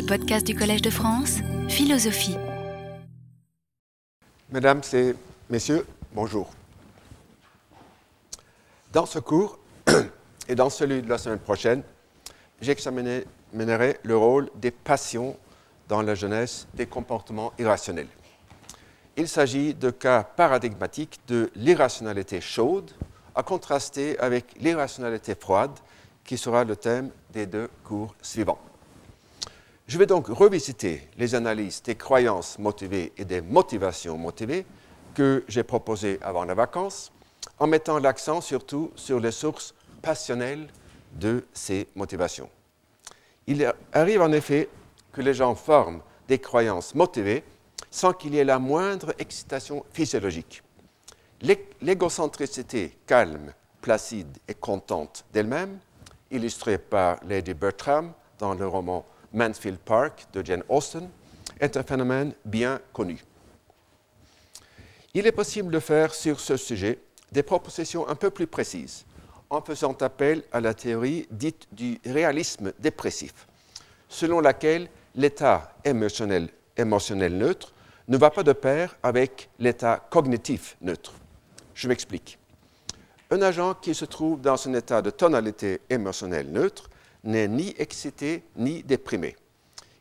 les podcasts du Collège de France, Philosophie. Mesdames et messieurs, bonjour. Dans ce cours et dans celui de la semaine prochaine, j'examinerai le rôle des passions dans la jeunesse des comportements irrationnels. Il s'agit de cas paradigmatiques de l'irrationalité chaude à contraster avec l'irrationalité froide qui sera le thème des deux cours suivants. Je vais donc revisiter les analyses des croyances motivées et des motivations motivées que j'ai proposées avant la vacances, en mettant l'accent surtout sur les sources passionnelles de ces motivations. Il arrive en effet que les gens forment des croyances motivées sans qu'il y ait la moindre excitation physiologique. L'égocentricité calme, placide et contente d'elle-même illustré par Lady Bertram dans le roman Mansfield Park de Jane Austen, est un phénomène bien connu. Il est possible de faire sur ce sujet des propositions un peu plus précises en faisant appel à la théorie dite du réalisme dépressif, selon laquelle l'état émotionnel, émotionnel neutre ne va pas de pair avec l'état cognitif neutre. Je m'explique. Un agent qui se trouve dans un état de tonalité émotionnelle neutre n'est ni excité ni déprimé.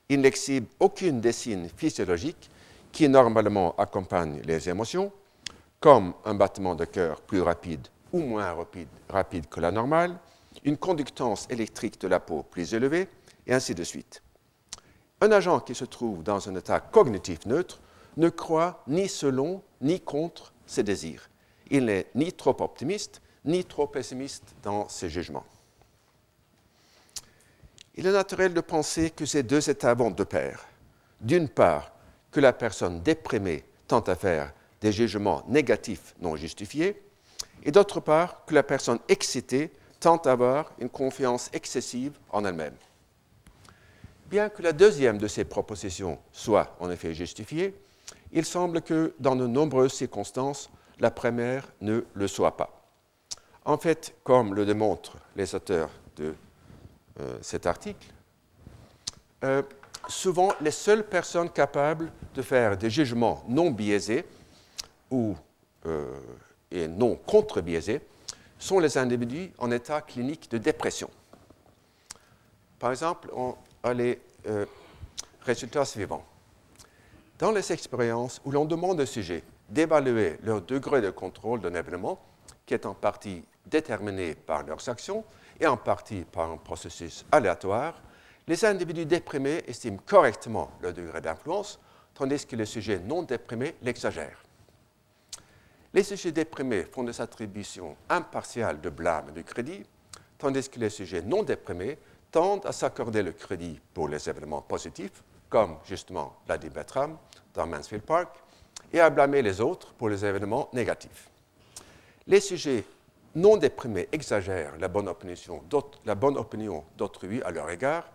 Il n'exhibe aucune des signes physiologiques qui normalement accompagnent les émotions, comme un battement de cœur plus rapide ou moins rapide, rapide que la normale, une conductance électrique de la peau plus élevée, et ainsi de suite. Un agent qui se trouve dans un état cognitif neutre ne croit ni selon ni contre ses désirs. Il n'est ni trop optimiste, ni trop pessimiste dans ses jugements. Il est naturel de penser que ces deux états vont de pair. D'une part, que la personne déprimée tente à faire des jugements négatifs non justifiés, et d'autre part, que la personne excitée tente à avoir une confiance excessive en elle-même. Bien que la deuxième de ces propositions soit en effet justifiée, il semble que dans de nombreuses circonstances, la première ne le soit pas. En fait, comme le démontrent les auteurs de euh, cet article, euh, souvent les seules personnes capables de faire des jugements non biaisés ou, euh, et non contre-biaisés sont les individus en état clinique de dépression. Par exemple, on a les résultats suivants. Dans les expériences où l'on demande aux sujets d'évaluer leur degré de contrôle d'un événement, qui est en partie déterminé par leurs actions et en partie par un processus aléatoire, les individus déprimés estiment correctement leur degré d'influence, tandis que les sujets non déprimés l'exagèrent. Les sujets déprimés font des attributions impartiales de blâme et de crédit, tandis que les sujets non déprimés tendent à s'accorder le crédit pour les événements positifs, comme justement l'a Bertram dans Mansfield Park, et à blâmer les autres pour les événements négatifs. Les sujets non déprimés exagèrent la bonne opinion d'autrui à leur égard,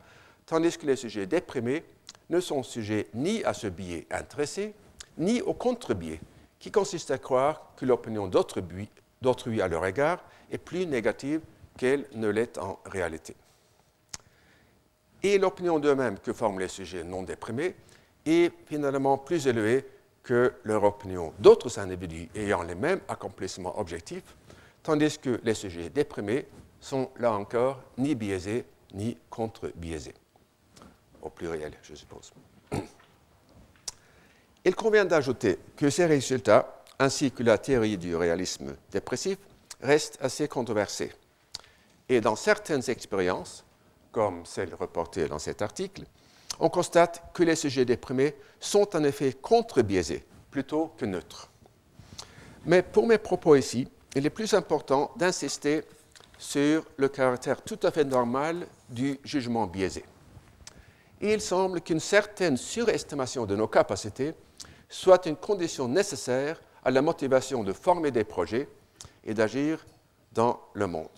tandis que les sujets déprimés ne sont sujets ni à ce biais intéressé, ni au contre-biais, qui consiste à croire que l'opinion d'autrui à leur égard est plus négative qu'elle ne l'est en réalité. Et l'opinion d'eux-mêmes que forment les sujets non déprimés est finalement plus élevée que leur opinion d'autres individus ayant les mêmes accomplissements objectifs, tandis que les sujets déprimés sont là encore ni biaisés ni contre-biaisés. Au pluriel, je suppose. Il convient d'ajouter que ces résultats, ainsi que la théorie du réalisme dépressif, restent assez controversés. Et dans certaines expériences, comme celle reportée dans cet article, on constate que les sujets déprimés sont en effet contre-biaisés plutôt que neutres. Mais pour mes propos ici, il est plus important d'insister sur le caractère tout à fait normal du jugement biaisé. il semble qu'une certaine surestimation de nos capacités soit une condition nécessaire à la motivation de former des projets et d'agir dans le monde.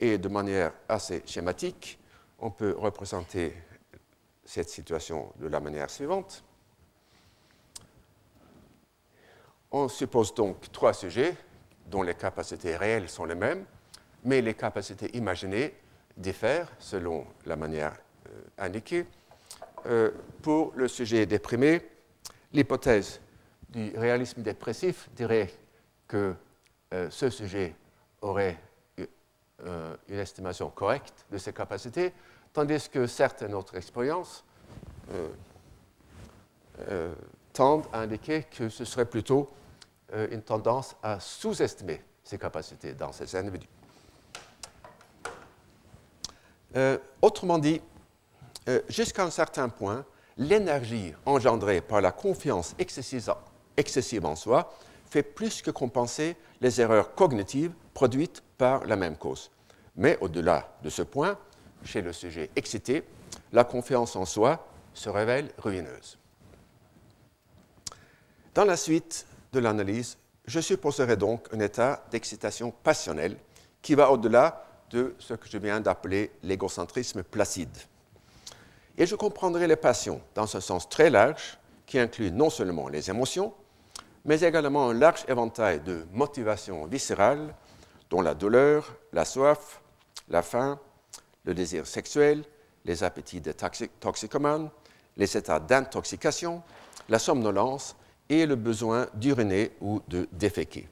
Et de manière assez schématique, on peut représenter cette situation de la manière suivante. On suppose donc trois sujets dont les capacités réelles sont les mêmes, mais les capacités imaginées diffèrent selon la manière euh, indiquée. euh, pour le sujet déprimé, l'hypothèse du réalisme dépressif dirait que euh, ce sujet aurait une estimation correcte de ses capacités, tandis que certaines autres expériences tendent à indiquer que ce serait plutôt une tendance à sous-estimer ses capacités dans ces individus. autrement dit, jusqu'à un certain point, l'énergie engendrée par la confiance excessive, en soi fait plus que compenser les erreurs cognitives produites par la même cause. Mais au-delà de ce point, chez le sujet excité, la confiance en soi se révèle ruineuse. Dans la suite de l'analyse, je supposerai donc un état d'excitation passionnelle qui va au-delà de ce que je viens d'appeler l'égocentrisme placide. Et je comprendrai les passions dans un sens très large qui inclut non seulement les émotions, mais également un large éventail de motivations viscérales, dont la douleur, la soif, la faim, le désir sexuel, les appétits des toxicomanes, les états d'intoxication, la somnolence et le besoin d'uriner ou de déféquer.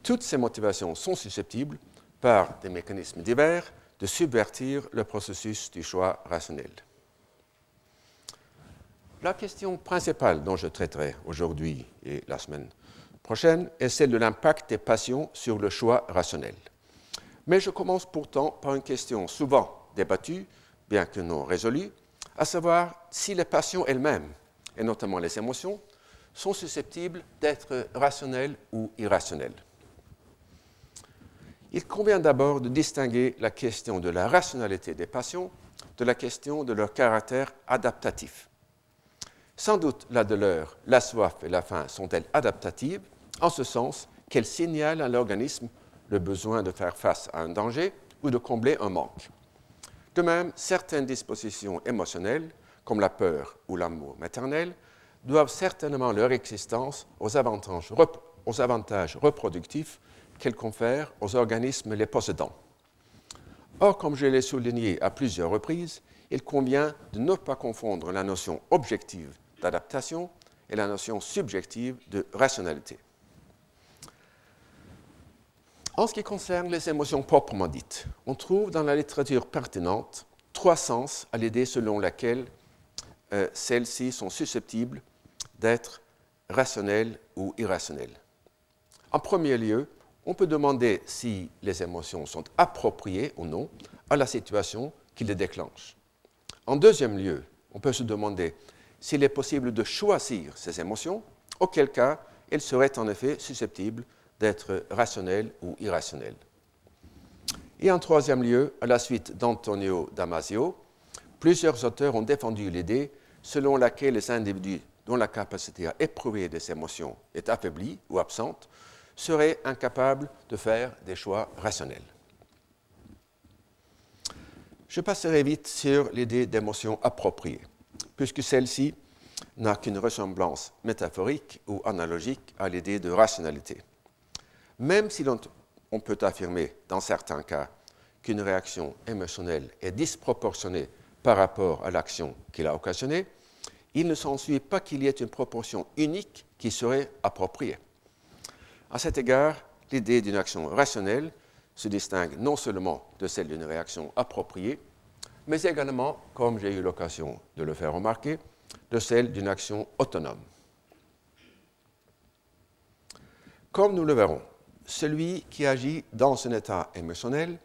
Toutes ces motivations sont susceptibles, par des mécanismes divers, de subvertir le processus du choix rationnel. La question principale dont je traiterai aujourd'hui et la semaine prochaine est celle de l'impact des passions sur le choix rationnel. Mais je commence pourtant par une question souvent débattue, bien que non résolue, à savoir si les passions elles-mêmes, et notamment les émotions, sont susceptibles d'être rationnelles ou irrationnelles. Il convient d'abord de distinguer la question de la rationalité des passions de la question de leur caractère adaptatif. Sans doute la douleur, la soif et la faim sont-elles adaptatives, en ce sens qu'elles signalent à l'organisme le besoin de faire face à un danger ou de combler un manque? De même, certaines dispositions émotionnelles, comme la peur ou l'amour maternel, doivent certainement leur existence aux avantages, reproductifs qu'elles confèrent aux organismes les possédant. Or, comme je l'ai souligné à plusieurs reprises, il convient de ne pas confondre la notion objective d'adaptation et la notion subjective de rationalité. En ce qui concerne les émotions proprement dites, on trouve dans la littérature pertinente trois sens à l'idée selon laquelle euh, celles-ci sont susceptibles d'être rationnelles ou irrationnelles. En premier lieu, on peut demander si les émotions sont appropriées ou non à la situation qui les déclenche. En deuxième lieu, on peut se demander s'il est possible de choisir ces émotions, auquel cas elles seraient en effet susceptibles d'être rationnelles ou irrationnelles. Et en troisième lieu, à la suite d'Antonio Damasio, plusieurs auteurs ont défendu l'idée selon laquelle les individus dont la capacité à éprouver des émotions est affaiblie ou absente seraient incapables de faire des choix rationnels. Je passerai vite sur l'idée d'émotion appropriée puisque celle-ci n'a qu'une ressemblance métaphorique ou analogique à l'idée de rationalité. Même si on peut affirmer, dans certains cas, qu'une réaction émotionnelle est disproportionnée par rapport à l'action qu'il a occasionnée, il ne s'ensuit pas qu'il y ait une proportion unique qui serait appropriée. À cet égard, l'idée d'une action rationnelle se distingue non seulement de celle d'une réaction appropriée, mais également, comme j'ai eu l'occasion de le faire remarquer, de celle d'une action autonome. Comme nous le verrons, celui qui agit dans un état émotionnel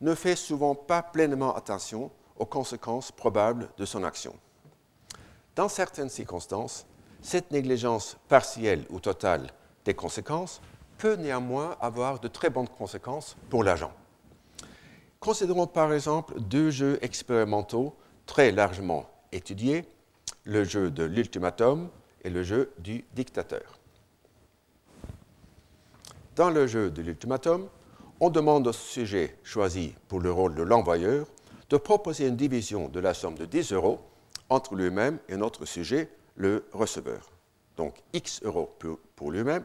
ne fait souvent pas pleinement attention aux conséquences probables de son action. Dans certaines circonstances, cette négligence partielle ou totale des conséquences peut néanmoins avoir de très bonnes conséquences pour l'agent. Considérons par exemple deux jeux expérimentaux très largement étudiés, le jeu de l'ultimatum et le jeu du dictateur. Dans le jeu de l'ultimatum, on demande au sujet choisi pour le rôle de l'envoyeur de proposer une division de la somme de 10 euros entre lui-même et notre sujet, le receveur. Donc x euros pour lui-même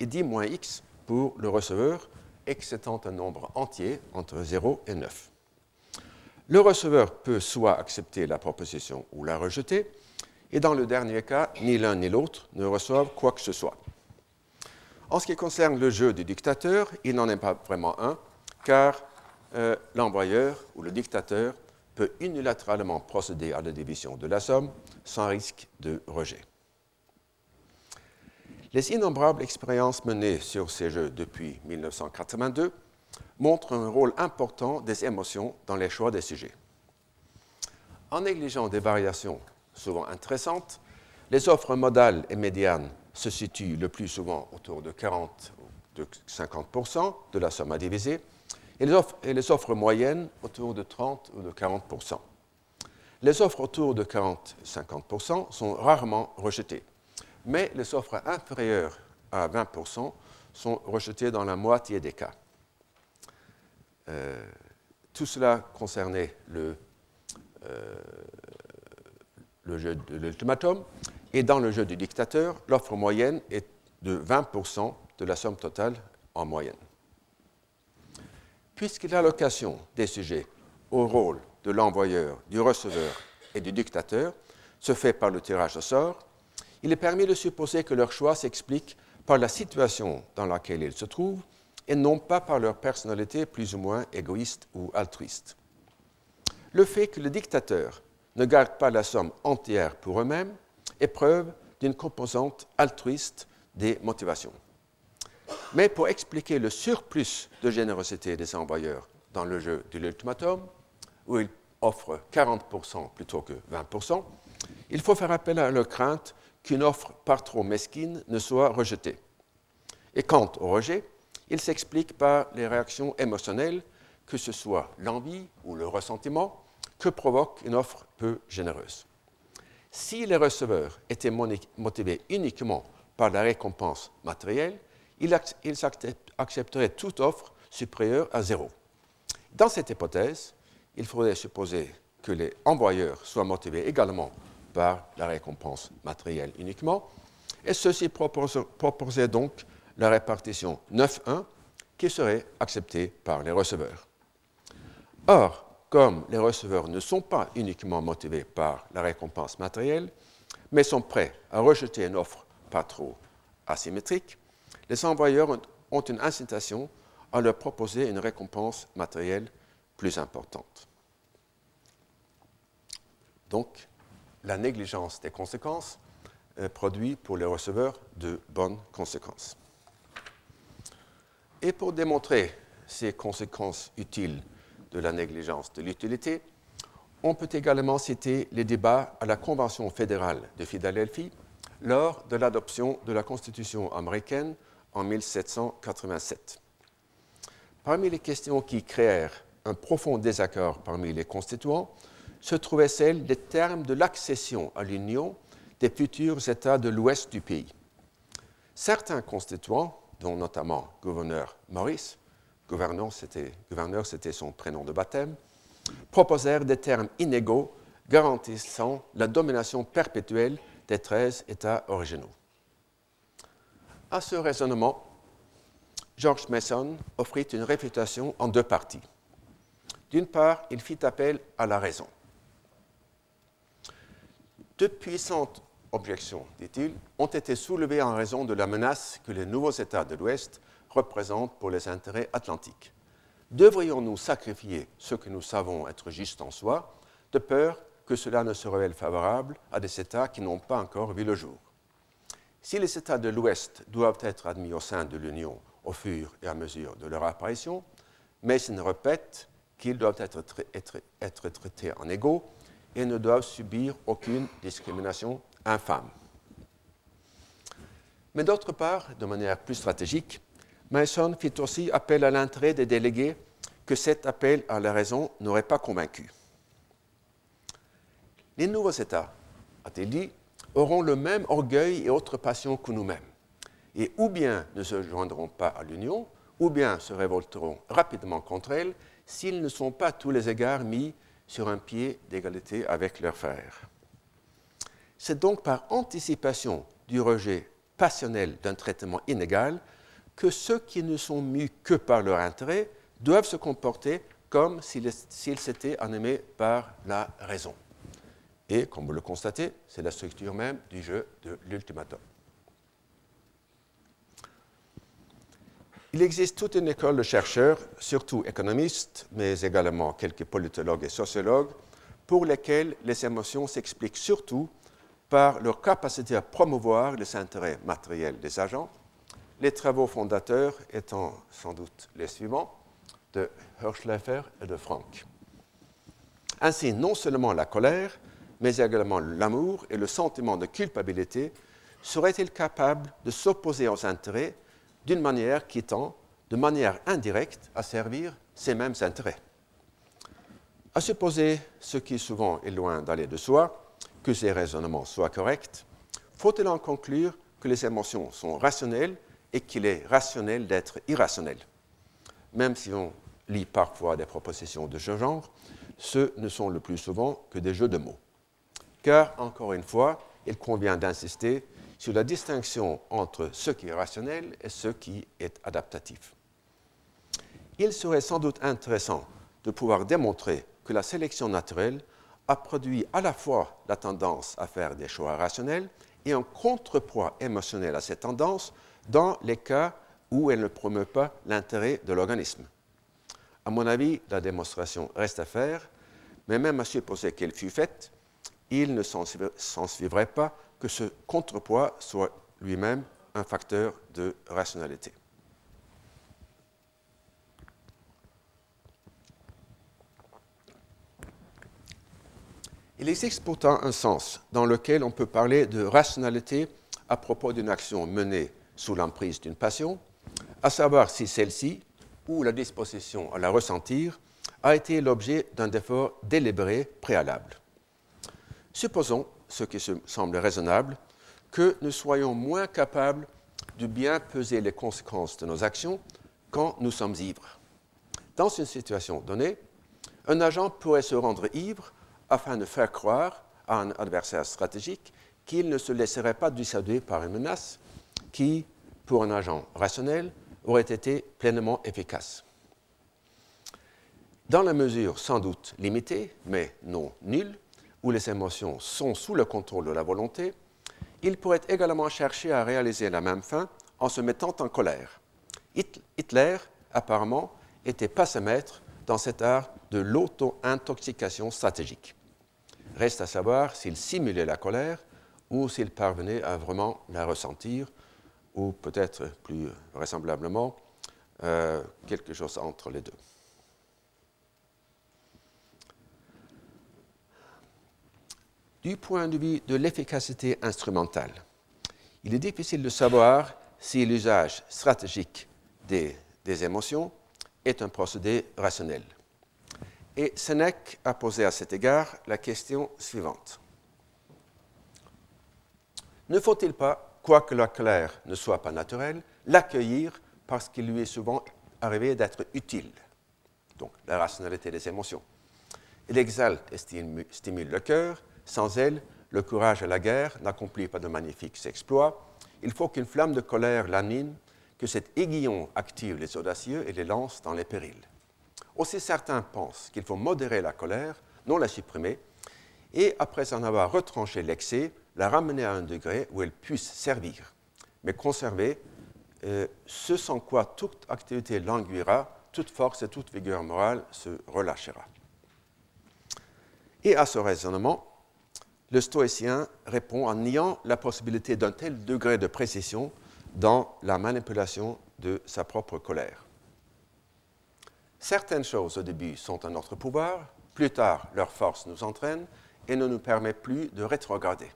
et 10 moins x pour le receveur, x étant un nombre entier entre 0 et 9. le receveur peut soit accepter la proposition ou la rejeter, et dans le dernier cas, ni l'un ni l'autre ne reçoivent quoi que ce soit. En ce qui concerne le jeu du dictateur, il n'en est pas vraiment un, car euh, l'envoyeur ou le dictateur peut unilatéralement procéder à la division de la somme sans risque de rejet. Les innombrables expériences menées sur ces jeux depuis 1982 montrent un rôle important des émotions dans les choix des sujets. En négligeant des variations souvent intéressantes, les offres modales et médianes se situent le plus souvent autour de 40 ou de 50% de la somme à diviser, et les, offres, moyennes autour de 30 ou de 40% Les offres autour de 40-50% sont rarement rejetées mais les offres inférieures à 20% sont rejetées dans la moitié des cas. Euh, tout cela concernait euh, le jeu de l'ultimatum, et dans le jeu du dictateur, l'offre moyenne est de 20% de la somme totale en moyenne. Puisque l'allocation des sujets au rôle de l'envoyeur, du receveur et du dictateur se fait par le tirage au sort, il est permis de supposer que leur choix s'explique par la situation dans laquelle ils se trouvent et non pas par leur personnalité plus ou moins égoïste ou altruiste. Le fait que le dictateur ne garde pas la somme entière pour eux-mêmes est preuve d'une composante altruiste des motivations. Mais pour expliquer le surplus de générosité des envoyeurs dans le jeu de l'ultimatum, où ils offrent 40% plutôt que 20%, il faut faire appel à leur crainte qu'une offre par trop mesquine ne soit rejetée. Et quant au rejet, il s'explique par les réactions émotionnelles, que ce soit l'envie ou le ressentiment, que provoque une offre peu généreuse. Si les receveurs étaient motivés uniquement par la récompense matérielle, ils accepteraient toute offre supérieure à zéro. Dans cette hypothèse, il faudrait supposer que les envoyeurs soient motivés également par la récompense matérielle uniquement. Et proposait donc la répartition 9-1 qui serait acceptée par les receveurs. Or, comme les receveurs ne sont pas uniquement motivés par la récompense matérielle, mais sont prêts à rejeter une offre pas trop asymétrique, les envoyeurs ont une incitation à leur proposer une récompense matérielle plus importante. Donc, la négligence des conséquences euh, produit pour les receveurs de bonnes conséquences. Et pour démontrer ces conséquences utiles de la négligence de l'utilité, on peut également citer les débats à la Convention fédérale de Philadelphie lors de l'adoption de la Constitution américaine en 1787. Parmi les questions qui créèrent un profond désaccord parmi les constituants se trouvait celle des termes de l'accession à l'Union des futurs États de l'ouest du pays. Certains constituants, dont notamment gouverneur Maurice, gouverneur c'était son prénom de baptême, proposèrent des termes inégaux garantissant la domination perpétuelle des 13 États originaux. À ce raisonnement, George Mason offrit une réfutation en deux parties. D'une part, il fit appel à la raison. De puissantes objections, dit-il, ont été soulevées en raison de la menace que les nouveaux États de l'Ouest représentent pour les intérêts atlantiques. Devrions-nous sacrifier ce que nous savons être juste en soi, de peur que cela ne se révèle favorable à des États qui n'ont pas encore vu le jour? Si les États de l'Ouest doivent être admis au sein de l'Union au fur et à mesure de leur apparition, Mason répète qu'ils doivent être, traités en égaux et ne doivent subir aucune discrimination infâme. Mais d'autre part, de manière plus stratégique, Mason fit aussi appel à l'intérêt des délégués que cet appel à la raison n'aurait pas convaincu. Les nouveaux États, a-t-il dit, auront le même orgueil et autres passions que nous-mêmes, et ou bien ne se joindront pas à l'Union, ou bien se révolteront rapidement contre elle s'ils ne sont pas tous les égards mis sur un pied d'égalité avec leurs frères. C'est donc par anticipation du rejet passionnel d'un traitement inégal que ceux qui ne sont mus que par leur intérêt doivent se comporter comme s'il s'était animé par la raison. Et, comme vous le constatez, c'est la structure même du jeu de l'ultimatum. Il existe toute une école de chercheurs, surtout économistes, mais également quelques politologues et sociologues, pour lesquels les émotions s'expliquent surtout par leur capacité à promouvoir les intérêts matériels des agents, les travaux fondateurs étant sans doute les suivants de Hirschläfer et de Frank. Ainsi, non seulement la colère, mais également l'amour et le sentiment de culpabilité seraient-ils capables de s'opposer aux intérêts d'une manière qui tend, de manière indirecte, à servir ces mêmes intérêts? À supposer, ce qui souvent est loin d'aller de soi, que ces raisonnements soient corrects, faut-il en conclure que les émotions sont rationnelles et qu'il est rationnel d'être irrationnel? Même si on lit parfois des propositions de ce genre, ce ne sont le plus souvent que des jeux de mots. Car, encore une fois, il convient d'insister sur la distinction entre ce qui est rationnel et ce qui est adaptatif. Il serait sans doute intéressant de pouvoir démontrer que la sélection naturelle a produit à la fois la tendance à faire des choix rationnels et un contrepoids émotionnel à cette tendance dans les cas où elle ne promeut pas l'intérêt de l'organisme. À mon avis, la démonstration reste à faire, mais même à supposer qu'elle fût faite, il ne s'en suivrait pas que ce contrepoids soit lui-même un facteur de rationalité. Il existe pourtant un sens dans lequel on peut parler de rationalité à propos d'une action menée sous l'emprise d'une passion, à savoir si celle-ci, ou la disposition à la ressentir, a été l'objet d'un effort délibéré préalable. Supposons ce qui semble raisonnable, que nous soyons moins capables de bien peser les conséquences de nos actions quand nous sommes ivres. Dans une situation donnée, un agent pourrait se rendre ivre afin de faire croire à un adversaire stratégique qu'il ne se laisserait pas dissuader par une menace qui, pour un agent rationnel, aurait été pleinement efficace. Dans la mesure sans doute limitée, mais non nulle, où les émotions sont sous le contrôle de la volonté, il pourrait également chercher à réaliser la même fin en se mettant en colère. Hitler, apparemment, était pas ce maître dans cet art de l'auto-intoxication stratégique. Reste à savoir s'il simulait la colère ou s'il parvenait à vraiment la ressentir, ou peut-être plus vraisemblablement euh, quelque chose entre les deux. Du point de vue de l'efficacité instrumentale. Il est difficile de savoir si l'usage stratégique des, émotions est un procédé rationnel. Et Sénèque a posé à cet égard la question suivante. Ne faut-il pas, quoique la colère ne soit pas naturelle, l'accueillir parce qu'il lui est souvent arrivé d'être utile? Donc, la rationalité des émotions. Il exalte et stimule le cœur, sans elle, le courage à la guerre n'accomplit pas de magnifiques exploits. Il faut qu'une flamme de colère l'anime, que cet aiguillon active les audacieux et les lance dans les périls. Aussi certains pensent qu'il faut modérer la colère, non la supprimer, et après en avoir retranché l'excès, la ramener à un degré où elle puisse servir, mais conserver euh, ce sans quoi toute activité languira, toute force et toute vigueur morale se relâchera. Et à ce raisonnement, le stoïcien répond en niant la possibilité d'un tel degré de précision dans la manipulation de sa propre colère. Certaines choses au début sont à notre pouvoir, plus tard leur force nous entraîne et ne nous permet plus de rétrograder.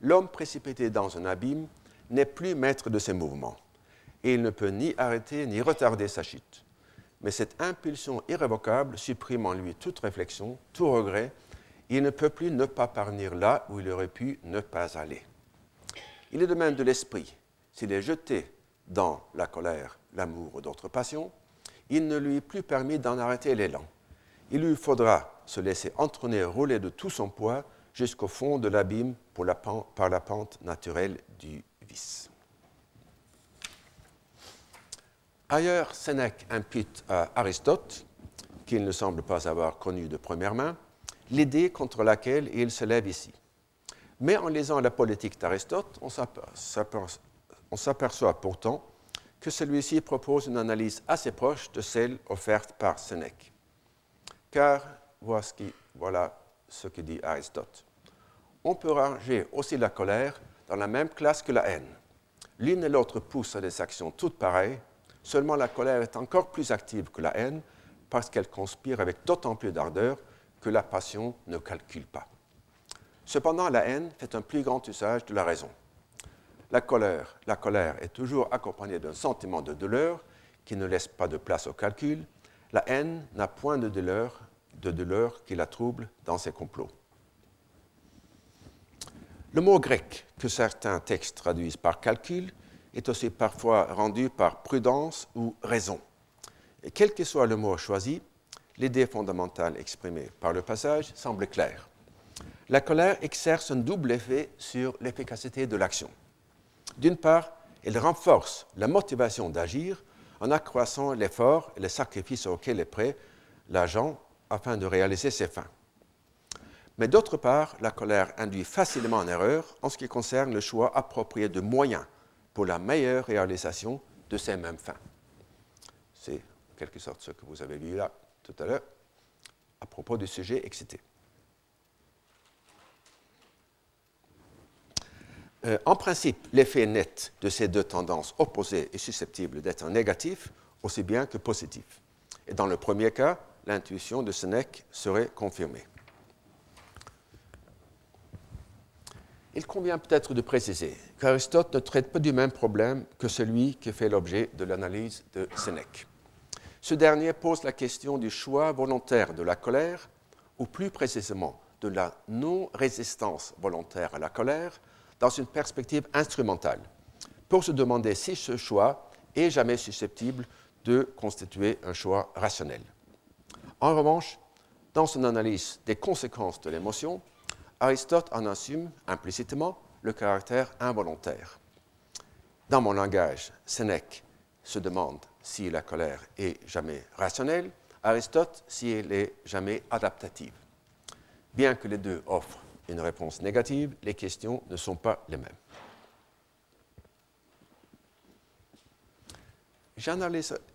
L'homme précipité dans un abîme n'est plus maître de ses mouvements et il ne peut ni arrêter ni retarder sa chute. Mais cette impulsion irrévocable supprime en lui toute réflexion, tout regret il ne peut plus ne pas parvenir là où il aurait pu ne pas aller. Il est de même de l'esprit. S'il est jeté dans la colère, l'amour ou d'autres passions, il ne lui est plus permis d'en arrêter l'élan. Il lui faudra se laisser entraîner, rouler de tout son poids jusqu'au fond de l'abîme par la pente naturelle du vice. Ailleurs, Sénèque impute à Aristote qu'il ne semble pas avoir connue de première main, l'idée contre laquelle il se lève ici. Mais en lisant la politique d'Aristote, on s'aperçoit pourtant que celui-ci propose une analyse assez proche de celle offerte par Sénèque. Car voilà ce que dit Aristote. On peut ranger aussi la colère dans la même classe que la haine. L'une et l'autre poussent à des actions toutes pareilles, seulement la colère est encore plus active que la haine parce qu'elle conspire avec d'autant plus d'ardeur que la passion ne calcule pas. Cependant, la haine fait un plus grand usage de la raison. La colère, la colère est toujours accompagnée d'un sentiment de douleur qui ne laisse pas de place au calcul. La haine n'a point de douleur, de douleur qui la trouble dans ses complots. Le mot grec que certains textes traduisent par calcul est aussi parfois rendu par prudence ou raison. Et quel que soit le mot choisi, l'idée fondamentale exprimée par le passage semble claire. La colère exerce un double effet sur l'efficacité de l'action. D'une part, elle renforce la motivation d'agir en accroissant l'effort et le sacrifice auquel est prêt l'agent afin de réaliser ses fins. Mais d'autre part, la colère induit facilement en erreur en ce qui concerne le choix approprié de moyens pour la meilleure réalisation de ces mêmes fins. C'est en quelque sorte ce que vous avez vu là tout à l'heure à propos du sujet excité. Euh, en principe, l'effet net de ces deux tendances opposées est susceptible d'être négatif aussi bien que positif. Et dans le premier cas, l'intuition de Sénèque serait confirmée. Il convient peut-être de préciser qu'Aristote ne traite pas du même problème que celui qui fait l'objet de l'analyse de Sénèque. Ce dernier pose la question du choix volontaire de la colère, ou plus précisément de la non-résistance volontaire à la colère, dans une perspective instrumentale, pour se demander si ce choix est jamais susceptible de constituer un choix rationnel. En revanche, dans son analyse des conséquences de l'émotion, Aristote en assume implicitement le caractère involontaire. Dans mon langage, Sénèque se demande si la colère est jamais rationnelle, Aristote si elle est jamais adaptative. Bien que les deux offrent une réponse négative, les questions ne sont pas les mêmes.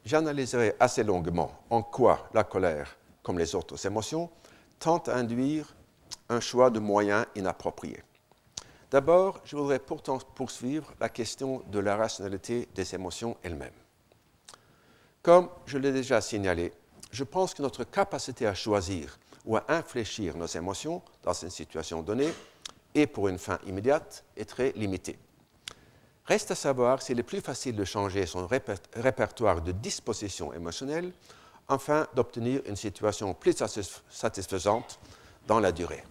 J'analyserai assez longuement en quoi la colère, comme les autres émotions, tente à induire un choix de moyens inappropriés. D'abord, je voudrais pourtant poursuivre la question de la rationalité des émotions elles-mêmes. Comme je l'ai déjà signalé, je pense que notre capacité à choisir ou à infléchir nos émotions dans une situation donnée et pour une fin immédiate est très limité. Reste à savoir s'il est plus facile de changer son répertoire de dispositions émotionnelles afin d'obtenir une situation plus satisfaisante dans la durée.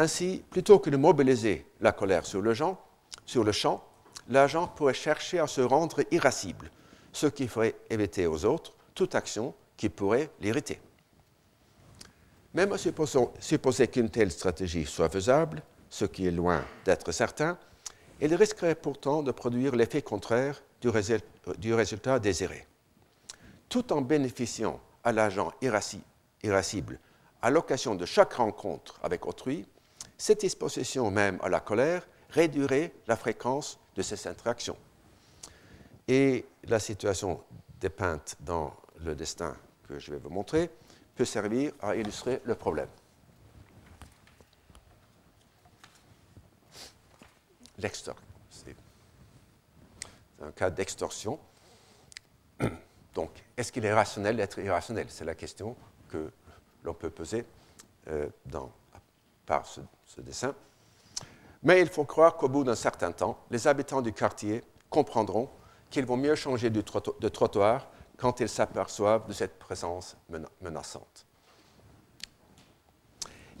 Ainsi, plutôt que de mobiliser la colère sur le, champ, l'agent pourrait chercher à se rendre irascible, ce qui ferait éviter aux autres toute action qui pourrait l'irriter. Même à supposer qu'une telle stratégie soit faisable, ce qui est loin d'être certain, elle risquerait pourtant de produire l'effet contraire du, résultat désiré. Tout en bénéficiant à l'agent irascible à l'occasion de chaque rencontre avec autrui, cette disposition même à la colère réduirait la fréquence de ces interactions. Et la situation dépeinte dans le destin que je vais vous montrer peut servir à illustrer le problème. L'extorsion. C'est un cas d'extorsion. Donc, est-ce qu'il est rationnel d'être irrationnel? C'est la question que l'on peut poser euh, dans, par ce, dessin. Mais il faut croire qu'au bout d'un certain temps, les habitants du quartier comprendront qu'il vaut mieux changer de trottoir quand ils s'aperçoivent de cette présence menaçante.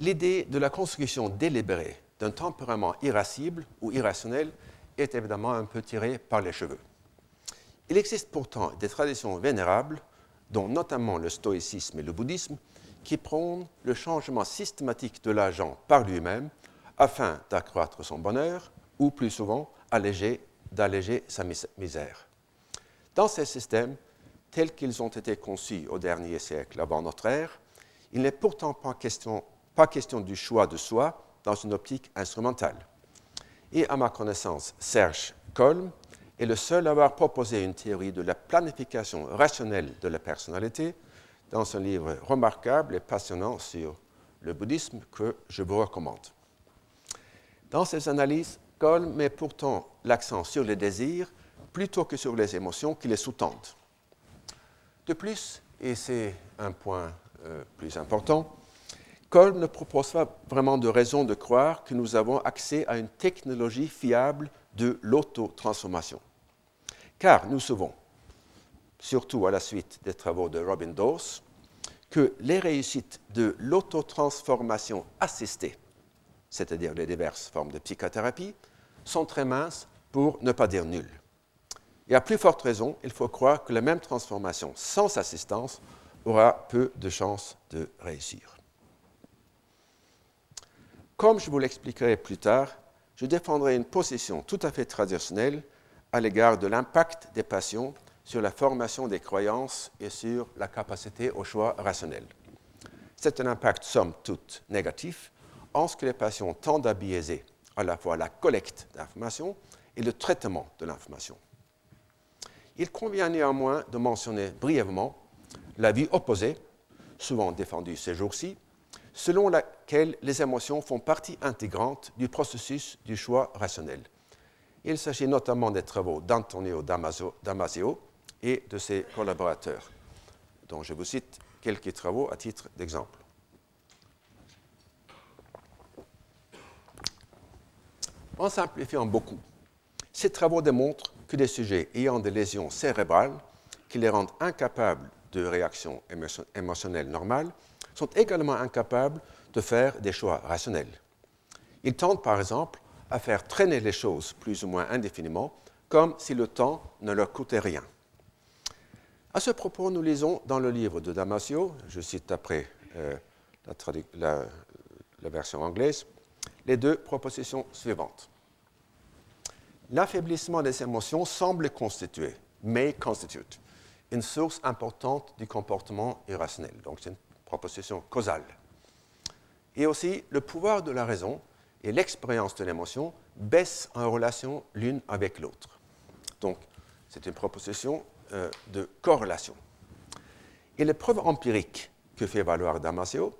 L'idée de la construction délibérée d'un tempérament irascible ou irrationnel est évidemment un peu tirée par les cheveux. Il existe pourtant des traditions vénérables, dont notamment le stoïcisme et le bouddhisme, qui prônent le changement systématique de l'agent par lui-même afin d'accroître son bonheur ou plus souvent d'alléger sa misère. Dans ces systèmes, tels qu'ils ont été conçus au dernier siècle avant notre ère, il n'est pourtant pas question, pas question du choix de soi dans une optique instrumentale. Et à ma connaissance, Serge Kolm est le seul à avoir proposé une théorie de la planification rationnelle de la personnalité dans un livre remarquable et passionnant sur le bouddhisme que je vous recommande. Dans ses analyses, Kolm met pourtant l'accent sur les désirs plutôt que sur les émotions qui les sous-tendent. De plus, et c'est un point euh, plus important, Kolm ne propose pas vraiment de raison de croire que nous avons accès à une technologie fiable de l'auto-transformation. Car nous savons, surtout à la suite des travaux de Robin Dawes, que les réussites de l'autotransformation assistée, c'est-à-dire les diverses formes de psychothérapie, sont très minces pour ne pas dire nulles. Et à plus forte raison, il faut croire que la même transformation sans assistance aura peu de chances de réussir. Comme je vous l'expliquerai plus tard, je défendrai une position tout à fait traditionnelle à l'égard de l'impact des passions sur la formation des croyances et sur la capacité au choix rationnel. C'est un impact somme toute négatif en ce que les passions tendent à biaiser à la fois la collecte d'informations et le traitement de l'information. Il convient néanmoins de mentionner brièvement la vue opposée, souvent défendue ces jours-ci, selon laquelle les émotions font partie intégrante du processus du choix rationnel. Il s'agit notamment des travaux d'Antonio Damasio, et de ses collaborateurs, dont je vous cite quelques travaux à titre d'exemple. En simplifiant beaucoup, ces travaux démontrent que des sujets ayant des lésions cérébrales qui les rendent incapables de réactions émotionnelles normales sont également incapables de faire des choix rationnels. Ils tendent par exemple à faire traîner les choses plus ou moins indéfiniment, comme si le temps ne leur coûtait rien. À ce propos, nous lisons dans le livre de Damasio, je cite après euh, la, version anglaise, les deux propositions suivantes. L'affaiblissement des émotions semble constituer, may constitute, une source importante du comportement irrationnel. Donc c'est une proposition causale. Et aussi, le pouvoir de la raison et l'expérience de l'émotion baissent en relation l'une avec l'autre. Donc, c'est une proposition euh, de corrélation. Et les preuves empiriques que fait valoir Damasio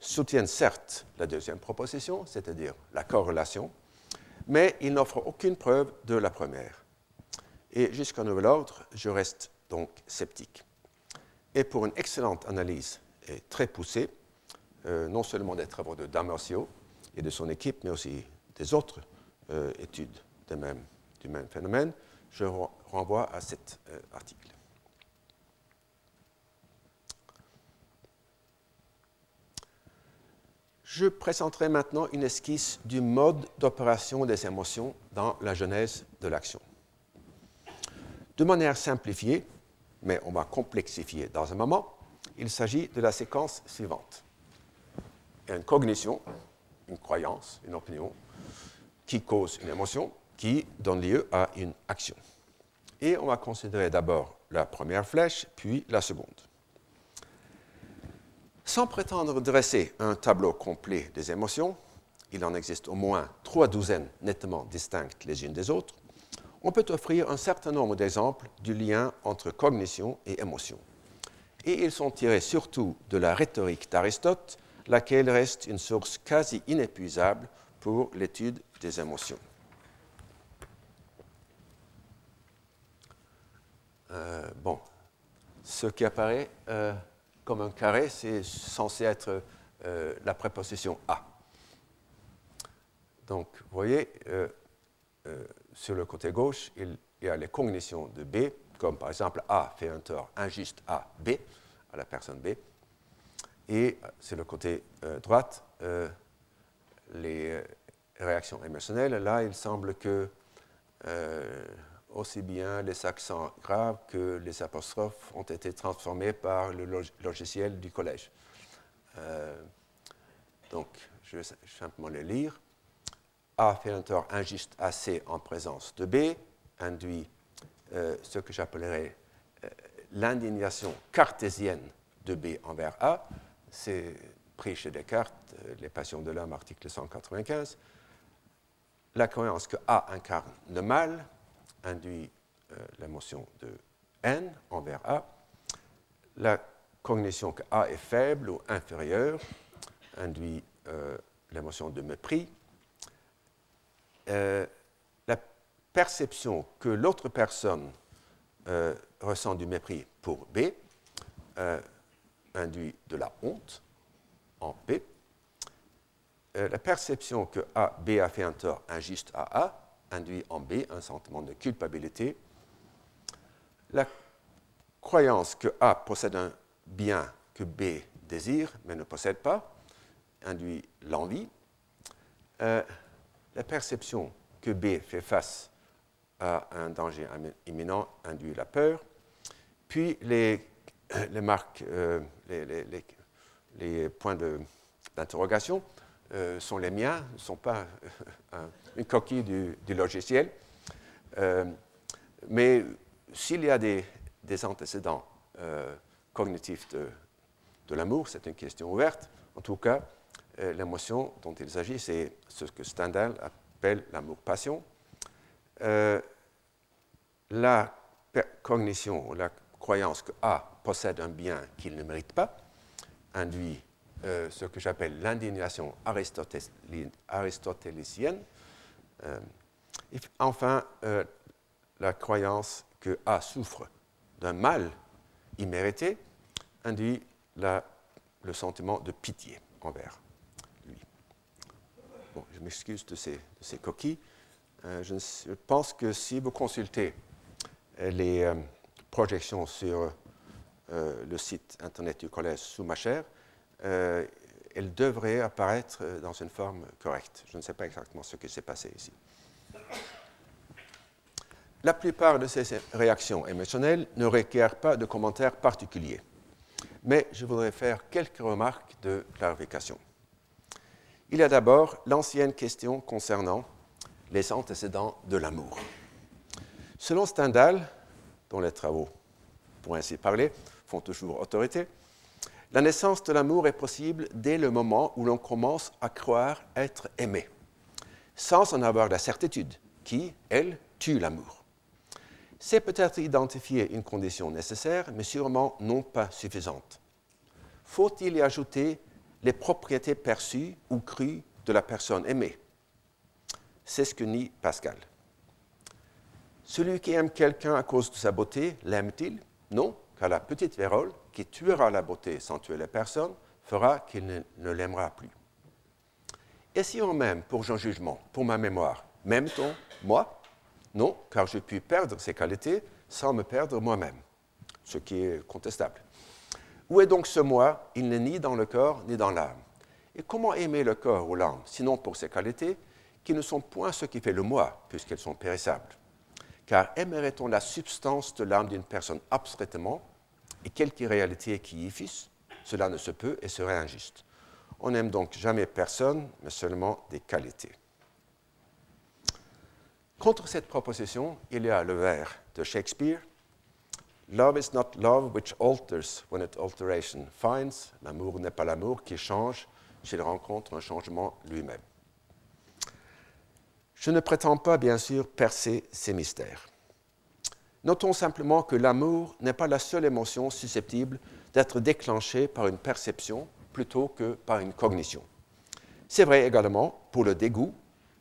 soutiennent certes la deuxième proposition, c'est-à-dire la corrélation, mais ils n'offrent aucune preuve de la première. Et jusqu'à nouvel ordre, je reste donc sceptique. Et pour une excellente analyse et très poussée, euh, non seulement des travaux de Damasio et de son équipe, mais aussi des autres euh, études du même phénomène, je renvoie à cet euh, article. Je présenterai maintenant une esquisse du mode d'opération des émotions dans la genèse de l'action. De manière simplifiée, mais on va complexifier dans un moment, il s'agit de la séquence suivante. Une cognition, une croyance, une opinion, qui cause une émotion, qui donne lieu à une action. Et on va considérer d'abord la première flèche, puis la seconde. Sans prétendre dresser un tableau complet des émotions, il en existe au moins trois douzaines nettement distinctes les unes des autres, on peut offrir un certain nombre d'exemples du lien entre cognition et émotion. Et ils sont tirés surtout de la rhétorique d'Aristote, laquelle reste une source quasi inépuisable pour l'étude des émotions. Euh, bon, ce qui apparaît euh, comme un carré, c'est censé être euh, la préposition A. Donc, vous voyez, sur le côté gauche, il y a les cognitions de B, comme par exemple A fait un tort injuste à B, à la personne B. Et sur le côté droite, les réactions émotionnelles. Là, il semble que aussi bien les accents graves que les apostrophes ont été transformés par le logiciel du collège. Euh, donc, je vais simplement les lire. A fait un tort injuste à C en présence de B induit euh, ce que j'appellerais euh, l'indignation cartésienne de B envers A. C'est pris chez Descartes, Les Passions de l'homme, article 195. La croyance que A incarne le mal induit euh, l'émotion de N envers A. La cognition que A est faible ou inférieur induit euh, l'émotion de mépris. la perception que l'autre personne ressent du mépris pour B induit de la honte en B. Euh, la perception que A, B a fait un tort injuste à A induit en B un sentiment de culpabilité. La croyance que A possède un bien que B désire mais ne possède pas induit l'envie. Euh, la perception que B fait face à un danger imminent induit la peur. Puis les, marques, euh, les points d'interrogation euh, sont les miens, ne sont pas euh, une coquille du, logiciel. Euh, mais s'il y a des, antécédents cognitifs de, de l'amour, c'est une question ouverte. En tout cas, l'émotion dont il s'agit, c'est ce que Stendhal appelle l'amour-passion. la cognition, la croyance que A possède un bien qu'il ne mérite pas, induit euh, ce que j'appelle l'indignation aristotélicienne. Euh, et enfin, euh, la croyance que A souffre d'un mal immérité induit le sentiment de pitié envers lui. Bon, je m'excuse de ces, coquilles. je, pense que si vous consultez les projections sur le site internet du collège sous ma chair, euh, elle devrait apparaître euh, dans une forme correcte. Je ne sais pas exactement ce qui s'est passé ici. La plupart de ces réactions émotionnelles ne requièrent pas de commentaires particuliers, mais je voudrais faire quelques remarques de clarification. Il y a d'abord l'ancienne question concernant les antécédents de l'amour. Selon Stendhal, dont les travaux, pour ainsi parler, font toujours autorité, la naissance de l'amour est possible dès le moment où l'on commence à croire être aimé, sans en avoir la certitude, qui, elle, tue l'amour. C'est peut-être identifier une condition nécessaire, mais sûrement non pas suffisante. Faut-il y ajouter les propriétés perçues ou crues de la personne aimée? C'est ce que nie Pascal. Celui qui aime quelqu'un à cause de sa beauté, l'aime-t-il? Non, car la petite vérole, qui tuera la beauté sans tuer la personne, fera qu'il ne, l'aimera plus. Et si on m'aime pour son jugement, pour ma mémoire, m'aime-t-on moi? Non, car je puis perdre ces qualités sans me perdre moi-même, ce qui est contestable. Où est donc ce moi? Il n'est ni dans le corps ni dans l'âme. Et comment aimer le corps ou l'âme, sinon pour ses qualités, qui ne sont point ce qui fait le moi, puisqu'elles sont périssables? Car aimerait-on la substance de l'âme d'une personne abstraitement et quelque réalité qui y fût Cela ne se peut et serait injuste. On n'aime donc jamais personne, mais seulement des qualités. Contre cette proposition, il y a le vers de Shakespeare Love is not love which alters when it alteration finds. L'amour n'est pas l'amour qui change s'il rencontre un changement lui-même. Je ne prétends pas, bien sûr, percer ces mystères. Notons simplement que l'amour n'est pas la seule émotion susceptible d'être déclenchée par une perception plutôt que par une cognition. C'est vrai également pour le dégoût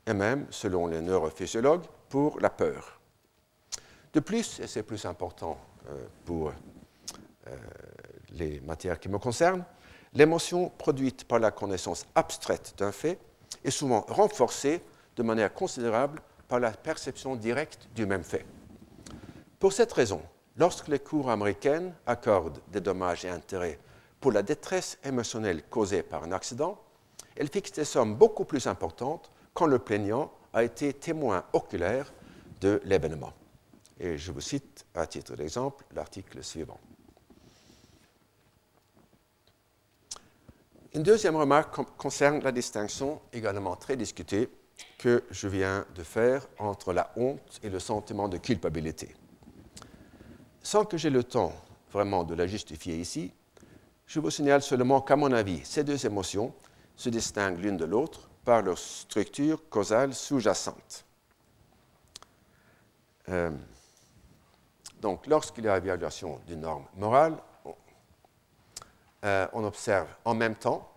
et même, selon les neurophysiologues, pour la peur. De plus, et c'est plus important euh, pour euh, les matières qui me concernent, l'émotion produite par la connaissance abstraite d'un fait est souvent renforcée de manière considérable par la perception directe du même fait. Pour cette raison, lorsque les cours américaines accordent des dommages et intérêts pour la détresse émotionnelle causée par un accident, elles fixent des sommes beaucoup plus importantes quand le plaignant a été témoin oculaire de l'événement. Et je vous cite à titre d'exemple l'article suivant. Une deuxième remarque concerne la distinction, également très discutée, que je viens de faire entre la honte et le sentiment de culpabilité. Sans que j'aie le temps vraiment de la justifier ici. Je vous signale seulement qu'à mon avis, ces deux émotions se distinguent l'une de l'autre par leur structure causale sous-jacente. Euh, donc, lorsqu'il y a violation d'une norme morale, on, euh, observe en même temps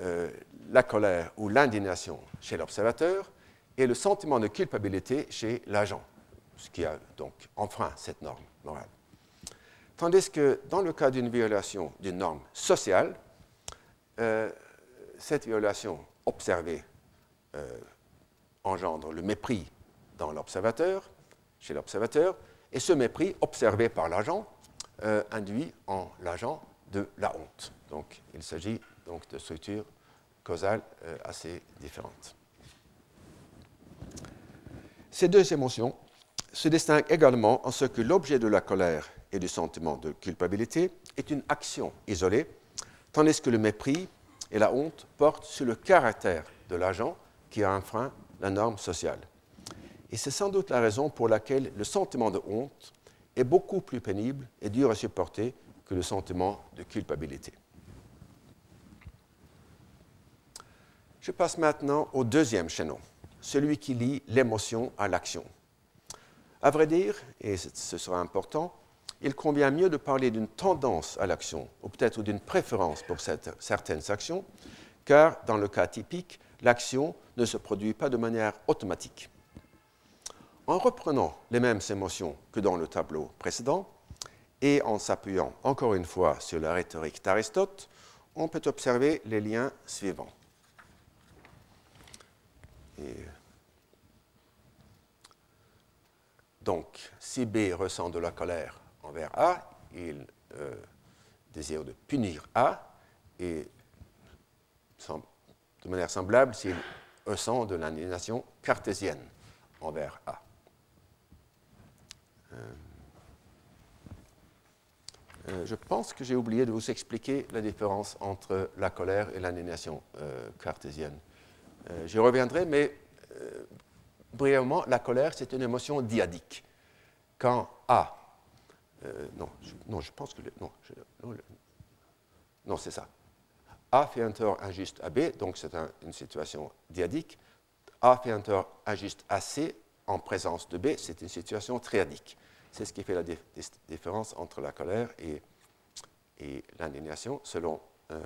euh, la colère ou l'indignation chez l'observateur et le sentiment de culpabilité chez l'agent, ce qui a donc enfreint cette norme morale. Tandis que dans le cas d'une violation d'une norme sociale, euh, cette violation observée euh, engendre le mépris dans l'observateur, chez l'observateur, et ce mépris observé par l'agent euh, induit en l'agent de la honte. Donc il s'agit donc de structures causales assez différentes. Ces deux émotions se distinguent également en ce que l'objet de la colère et du sentiment de culpabilité est une action isolée, tandis que le mépris et la honte portent sur le caractère de l'agent qui a enfreint la norme sociale. Et c'est sans doute la raison pour laquelle le sentiment de honte est beaucoup plus pénible et dur à supporter que le sentiment de culpabilité. Je passe maintenant au deuxième chaînon, celui qui lie l'émotion à l'action. À vrai dire, et ce sera important, il convient mieux de parler d'une tendance à l'action, ou peut-être d'une préférence pour certaines actions, car dans le cas typique, l'action ne se produit pas de manière automatique. En reprenant les mêmes émotions que dans le tableau précédent, et en s'appuyant encore une fois sur la rhétorique d'Aristote, on peut observer les liens suivants. donc, si B ressent de la colère envers A, il euh, désire de punir A, et de manière semblable, s'il ressent de l'indignation cartésienne envers A. Euh, euh, je pense que j'ai oublié de vous expliquer la différence entre la colère et l'indignation cartésienne. J'y reviendrai, mais brièvement, la colère, c'est une émotion diadique. Quand A euh, non, je, non, je pense que. non, c'est ça. A fait un tort injuste à B, donc c'est une situation diadique. A fait un tort injuste à C en présence de B, c'est une situation triadique. C'est ce qui fait la différence entre la colère et, l'indignation euh, euh,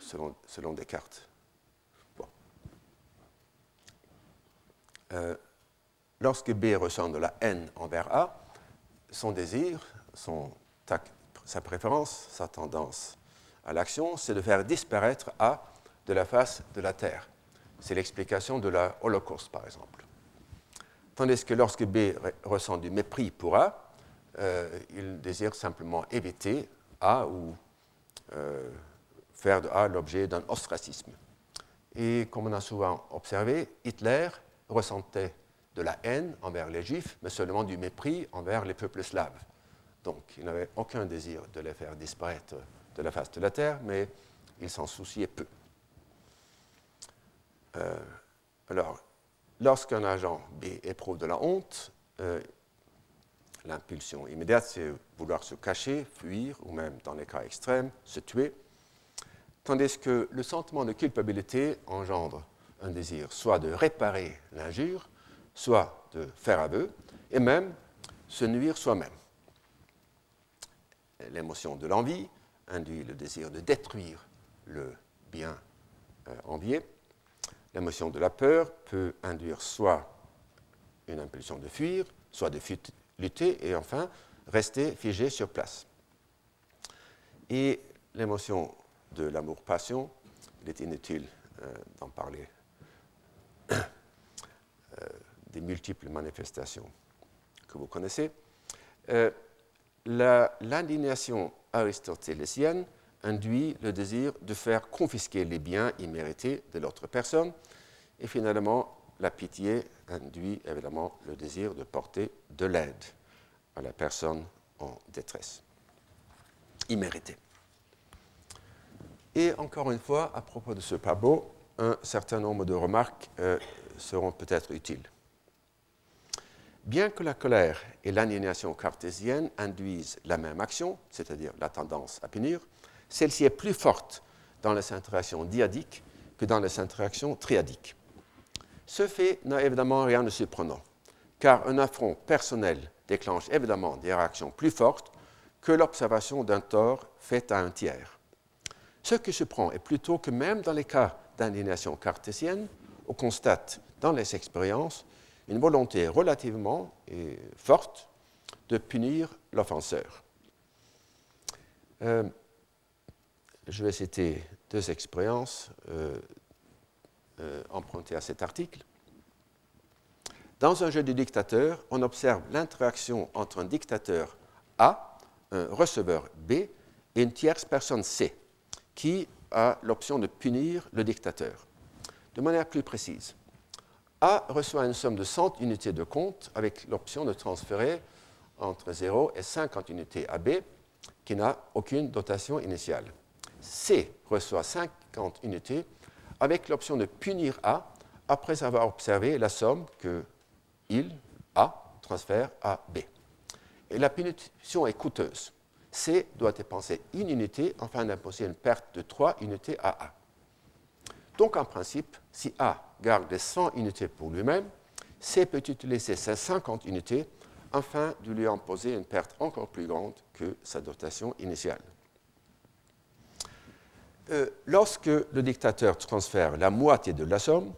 selon, selon Descartes. Euh, lorsque B ressent de la haine envers A, son désir, sa préférence, sa tendance à l'action, c'est de faire disparaître A de la face de la Terre. C'est l'explication de la Holocauste, par exemple. Tandis que lorsque B ressent du mépris pour A, euh, il désire simplement éviter A ou euh, faire de A l'objet d'un ostracisme. Et comme on a souvent observé, Hitler ressentait de la haine envers les Juifs, mais seulement du mépris envers les peuples slaves. Donc il n'avait aucun désir de les faire disparaître de la face de la terre, mais il s'en souciait peu. Euh, alors, lorsqu'un agent B éprouve de la honte, euh, l'impulsion immédiate, c'est vouloir se cacher, fuir, ou même, dans les cas extrêmes, se tuer, tandis que le sentiment de culpabilité engendre un désir soit de réparer l'injure, soit de faire aveu, et même se nuire soi-même. L'émotion de l'envie induit le désir de détruire le bien euh, envié. L'émotion de la peur peut induire soit une impulsion de fuir, soit de lutter, et enfin rester figé sur place. Et l'émotion de l'amour-passion, il est inutile euh, d'en parler des multiples manifestations que vous connaissez. Euh, l'indignation aristotélésienne induit le désir de faire confisquer les biens immérités de l'autre personne. Et finalement, la pitié induit évidemment le désir de porter de l'aide à la personne en détresse, imméritée. Et encore une fois, à propos de ce pabot, un certain nombre de remarques euh, seront peut-être utiles. Bien que la colère et l'aliénation cartésienne induisent la même action, c'est-à-dire la tendance à punir, celle-ci est plus forte dans les interactions diadiques que dans les interactions triadiques. Ce fait n'a évidemment rien de surprenant, car un affront personnel déclenche évidemment des réactions plus fortes que l'observation d'un tort fait à un tiers. Ce qui se prend est plutôt que même dans les cas d'indignation cartésienne, on constate dans les expériences une volonté relativement forte de punir l'offenseur. Euh, je vais citer deux expériences euh, euh, empruntées à cet article. Dans un jeu de dictateur, on observe l'interaction entre un dictateur A, un receveur B et une tierce personne C qui a l'option de punir le dictateur. De manière plus précise, A reçoit une somme de 100 unités de compte avec l'option de transférer entre 0 et 50 unités à B qui n'a aucune dotation initiale. C reçoit 50 unités avec l'option de punir A après avoir observé la somme que il, A, transfère à B. Et la punition est coûteuse. C doit dépenser une unité afin d'imposer une perte de 3 unités à A. Donc, en principe, si A garde les 100 unités pour lui-même, C peut utiliser ses 50 unités afin de lui imposer une perte encore plus grande que sa dotation initiale. Euh, lorsque le dictateur transfère la moitié de la somme,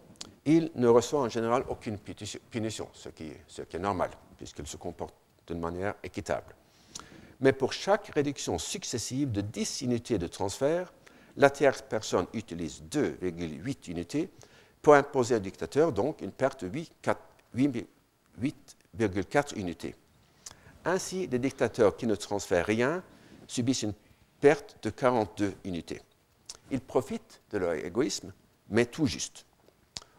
il ne reçoit en général aucune punition, ce qui, ce qui est normal, puisqu'il se comporte d'une manière équitable mais pour chaque réduction successive de 10 unités de transfert, la tierce personne utilise 2,8 unités pour imposer au dictateur donc une perte de 8,4 unités. Ainsi, les dictateurs qui ne transfèrent rien subissent une perte de 42 unités. Ils profitent de leur égoïsme, mais tout juste.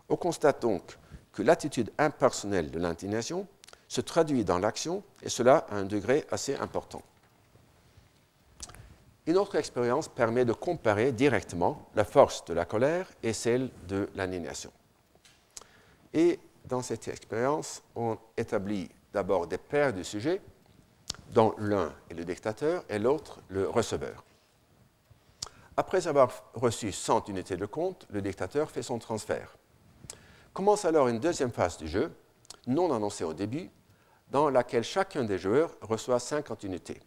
On constate donc que l'attitude impersonnelle de l'indignation se traduit dans l'action, et cela à un degré assez important. Une autre expérience permet de comparer directement la force de la colère et celle de l'indignation. Et dans cette expérience, on établit d'abord des paires de sujets, dont l'un est le dictateur et l'autre le receveur. Après avoir reçu 100 unités de compte, le dictateur fait son transfert. Commence alors une deuxième phase du jeu, non annoncée au début, dans laquelle chacun des joueurs reçoit 50 unités.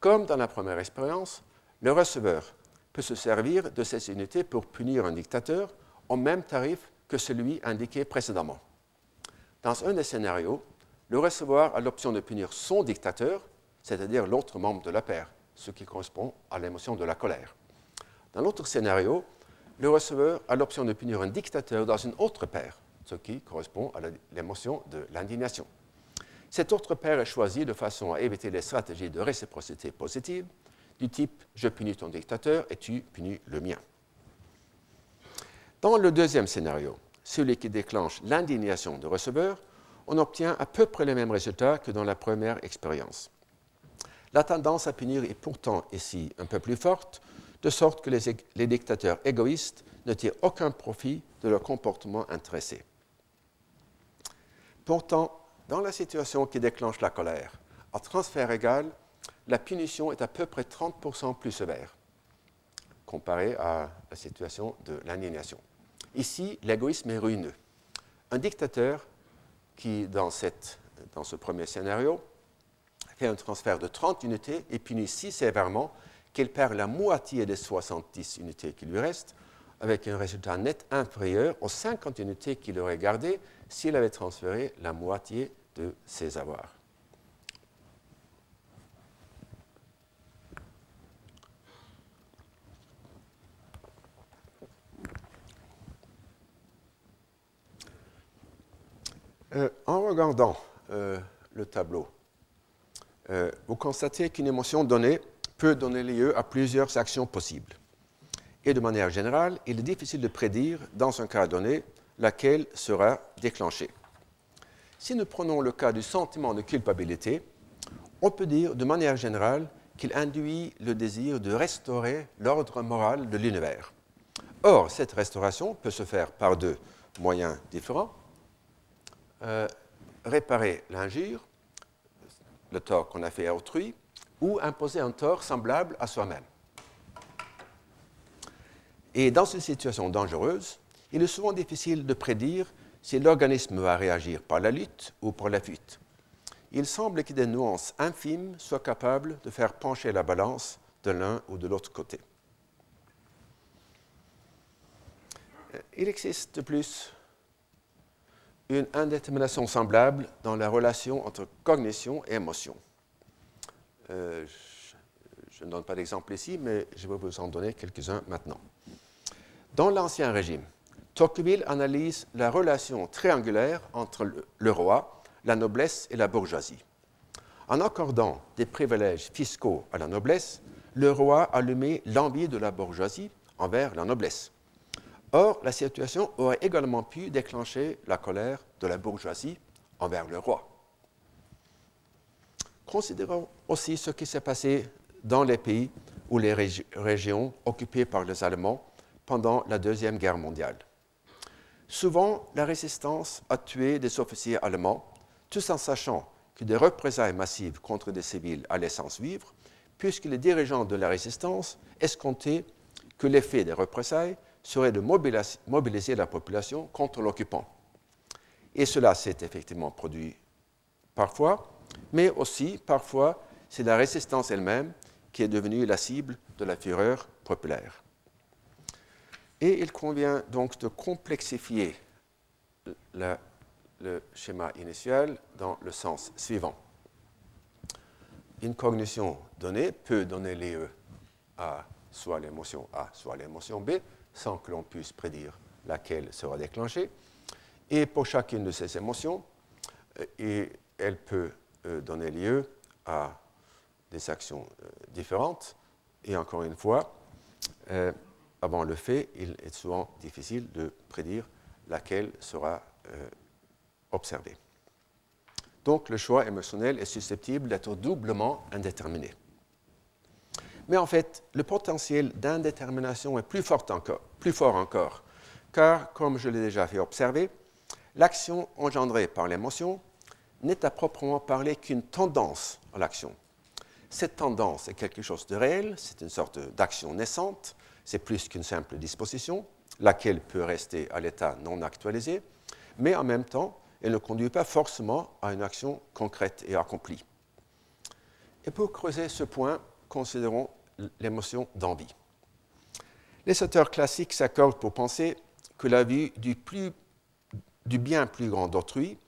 Comme dans la première expérience, le receveur peut se servir de ces unités pour punir un dictateur au même tarif que celui indiqué précédemment. Dans un des scénarios, le receveur a l'option de punir son dictateur, c'est-à-dire l'autre membre de la paire, ce qui correspond à l'émotion de la colère. Dans l'autre scénario, le receveur a l'option de punir un dictateur dans une autre paire, ce qui correspond à l'émotion de l'indignation. Cette autre paire est choisie de façon à éviter les stratégies de réciprocité positive du type je punis ton dictateur et tu punis le mien. Dans le deuxième scénario, celui qui déclenche l'indignation du receveur, on obtient à peu près les mêmes résultats que dans la première expérience. La tendance à punir est pourtant ici un peu plus forte, de sorte que les, les dictateurs égoïstes ne tirent aucun profit de leur comportement intéressé. Pourtant, dans la situation qui déclenche la colère, à transfert égal, la punition est à peu près 30% plus sévère comparée à la situation de l'indignation. Ici, l'égoïsme est ruineux. Un dictateur qui, dans, cette, dans ce premier scénario, fait un transfert de 30 unités et punit si sévèrement qu'il perd la moitié des 70 unités qui lui restent, avec un résultat net inférieur aux 50 unités qu'il aurait gardées s'il avait transféré la moitié de ses avoirs. Euh, en regardant euh, le tableau, euh, vous constatez qu'une émotion donnée peut donner lieu à plusieurs actions possibles. Et de manière générale, il est difficile de prédire, dans un cas donné, laquelle sera déclenchée. Si nous prenons le cas du sentiment de culpabilité, on peut dire de manière générale qu'il induit le désir de restaurer l'ordre moral de l'univers. Or, cette restauration peut se faire par deux moyens différents. Euh, réparer l'injure, le tort qu'on a fait à autrui, ou imposer un tort semblable à soi-même. Et dans une situation dangereuse, il est souvent difficile de prédire si l'organisme va réagir par la lutte ou par la fuite. Il semble que des nuances infimes soient capables de faire pencher la balance de l'un ou de l'autre côté. Il existe de plus une indétermination semblable dans la relation entre cognition et émotion. Euh, je, ne donne pas d'exemple ici, mais je vais vous en donner quelques-uns maintenant. Dans l'Ancien Régime, Tocqueville analyse la relation triangulaire entre le, roi, la noblesse et la bourgeoisie. En accordant des privilèges fiscaux à la noblesse, le roi allumait l'envie de la bourgeoisie envers la noblesse. Or, la situation aurait également pu déclencher la colère de la bourgeoisie envers le roi. Considérons aussi ce qui s'est passé dans les pays ou les régions occupées par les Allemands pendant la Deuxième Guerre mondiale. Souvent, la résistance a tué des officiers allemands, tout en sachant que des représailles massives contre des civils allaient s'en suivre, puisque les dirigeants de la résistance escomptaient que l'effet des représailles serait de mobiliser la population contre l'occupant. Et cela s'est effectivement produit parfois, mais aussi parfois c'est la résistance elle-même qui est devenue la cible de la fureur populaire. Et il convient donc de complexifier le schéma initial dans le sens suivant. Une cognition donnée peut donner lieu à soit l'émotion A, soit l'émotion B, sans que l'on puisse prédire laquelle sera déclenchée. Et pour chacune de ces émotions, euh, elle peut euh, donner lieu à des actions euh, différentes. Et encore une fois, avant le fait, il est souvent difficile de prédire laquelle sera observée. Donc le choix émotionnel est susceptible d'être doublement indéterminé. Mais en fait, le potentiel d'indétermination est plus fort encore, plus fort encore, car, comme je l'ai déjà fait observer, l'action engendrée par l'émotion n'est à proprement parler qu'une tendance à l'action. Cette tendance est quelque chose de réel, c'est une sorte d'action naissante, c'est plus qu'une simple disposition, laquelle peut rester à l'état non actualisé, mais en même temps, elle ne conduit pas forcément à une action concrète et accomplie. Et pour creuser ce point, considérons l'émotion d'envie. Les auteurs classiques s'accordent pour penser que la vue du, du bien plus grand d'autrui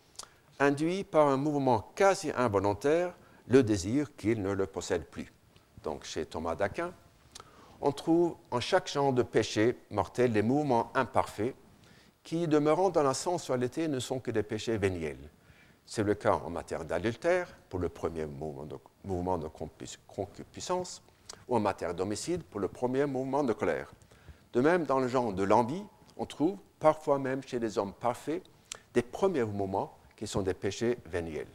induit par un mouvement quasi involontaire le désir qu'il ne le possède plus. Donc chez Thomas d'Aquin, on trouve en chaque genre de péché mortel des mouvements imparfaits qui, demeurant dans la sensualité, ne sont que des péchés véniels. C'est le cas en matière d'adultère, pour le premier mouvement de, concupiscence, ou en matière d'homicide pour le premier mouvement de colère. De même, dans le genre de l'envie, on trouve, parfois même chez les hommes parfaits, des premiers moments qui sont des péchés véniels.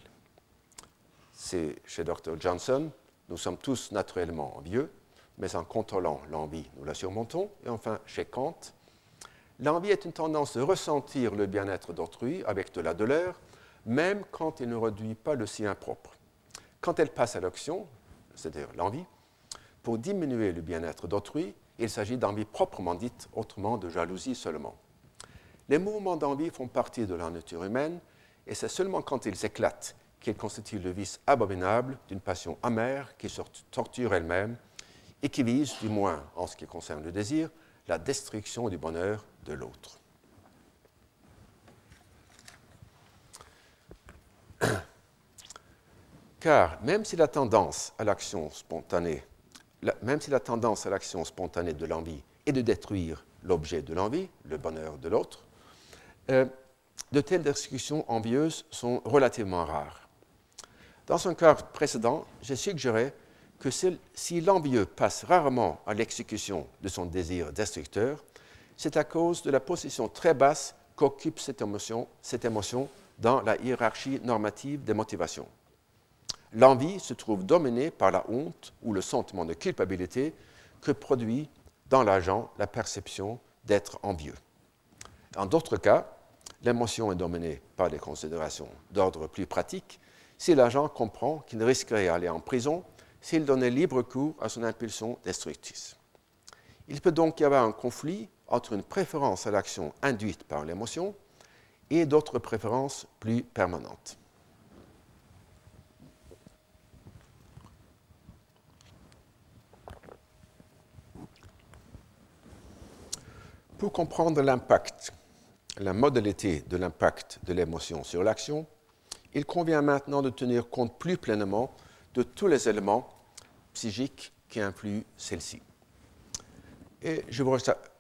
C'est chez Dr. Johnson, nous sommes tous naturellement envieux, mais en contrôlant l'envie, nous la surmontons. Et enfin, chez Kant, l'envie est une tendance de ressentir le bien-être d'autrui avec de la douleur, même quand il ne réduit pas le sien propre. Quand elle passe à l'action, c'est-à-dire l'envie, pour diminuer le bien-être d'autrui, il s'agit d'envie proprement dite, autrement de jalousie seulement. Les mouvements d'envie font partie de la nature humaine, et c'est seulement quand ils éclatent qu'ils constituent le vice abominable d'une passion amère qui se torture elle-même et qui vise, du moins en ce qui concerne le désir, la destruction du bonheur de l'autre. Car même si la tendance à l'action spontanée même si la tendance à l'action spontanée de l'envie est de détruire l'objet de l'envie, le bonheur de l'autre, euh, de telles discussions envieuses sont relativement rares. Dans un cas précédent, j'ai suggéré que si l'envieux passe rarement à l'exécution de son désir destructeur, c'est à cause de la position très basse qu'occupe cette émotion, cette émotion dans la hiérarchie normative des motivations. L'envie se trouve dominée par la honte ou le sentiment de culpabilité que produit dans l'agent la perception d'être envieux. En d'autres cas, l'émotion est dominée par des considérations d'ordre plus pratique si l'agent comprend qu'il risquerait d'aller en prison s'il donnait libre cours à son impulsion destructrice. Il peut donc y avoir un conflit entre une préférence à l'action induite par l'émotion et d'autres préférences plus permanentes. Pour comprendre l'impact, la modalité de l'impact de l'émotion sur l'action, il convient maintenant de tenir compte plus pleinement de tous les éléments psychiques qui influent celle-ci. Et je vous,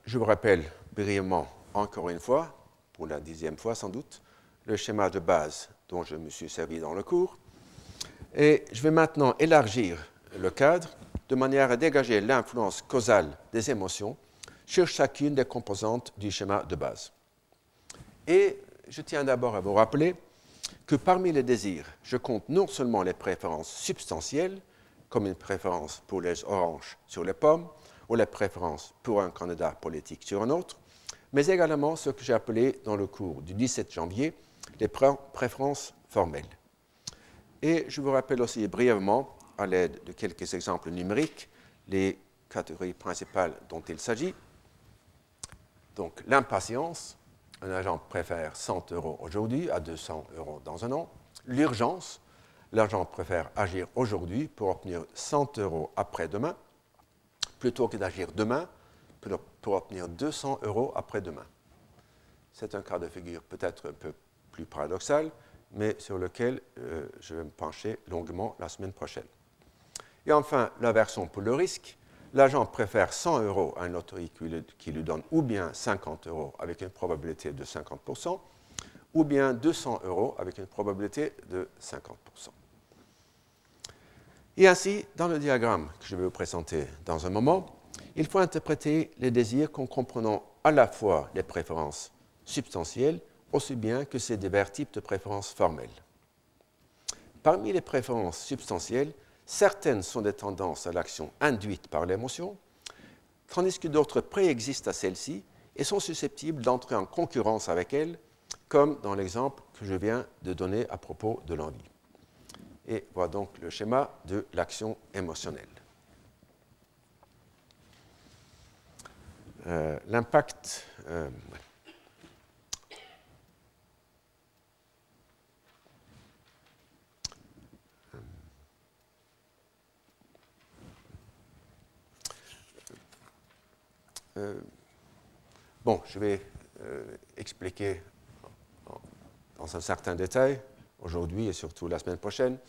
je vous rappelle brièvement, encore une fois, pour la dixième fois sans doute, le schéma de base dont je me suis servi dans le cours. Et je vais maintenant élargir le cadre de manière à dégager l'influence causale des émotions sur chacune des composantes du schéma de base. Et je tiens d'abord à vous rappeler que parmi les désirs, je compte non seulement les préférences substantielles, comme une préférence pour les oranges sur les pommes, ou la préférence pour un candidat politique sur un autre, mais également ce que j'ai appelé dans le cours du 17 janvier les préférences formelles. Et je vous rappelle aussi brièvement, à l'aide de quelques exemples numériques, les catégories principales dont il s'agit. Donc l'impatience, un agent préfère 100 euros aujourd'hui à 200 euros dans un an. L'urgence, l'agent préfère agir aujourd'hui pour obtenir 100 euros après-demain plutôt que d'agir demain pour, obtenir 200 euros après-demain. C'est un cas de figure peut-être un peu plus paradoxal, mais sur lequel euh, je vais me pencher longuement la semaine prochaine. Et enfin, la version pour le risque. L'agent préfère 100 euros à une loterie qui lui, donne ou bien 50 euros avec une probabilité de 50%, ou bien 200 euros avec une probabilité de 50%. Et ainsi, dans le diagramme que je vais vous présenter dans un moment, il faut interpréter les désirs en comprenant à la fois les préférences substantielles aussi bien que ces divers types de préférences formelles. Parmi les préférences substantielles, certaines sont des tendances à l'action induite par l'émotion, tandis que d'autres préexistent à celles-ci et sont susceptibles d'entrer en concurrence avec elles, comme dans l'exemple que je viens de donner à propos de l'envie. Et voilà donc le schéma de l'action émotionnelle. Euh, l'impact. Euh, euh, bon, je vais expliquer dans un certain détail aujourd'hui et surtout la semaine prochaine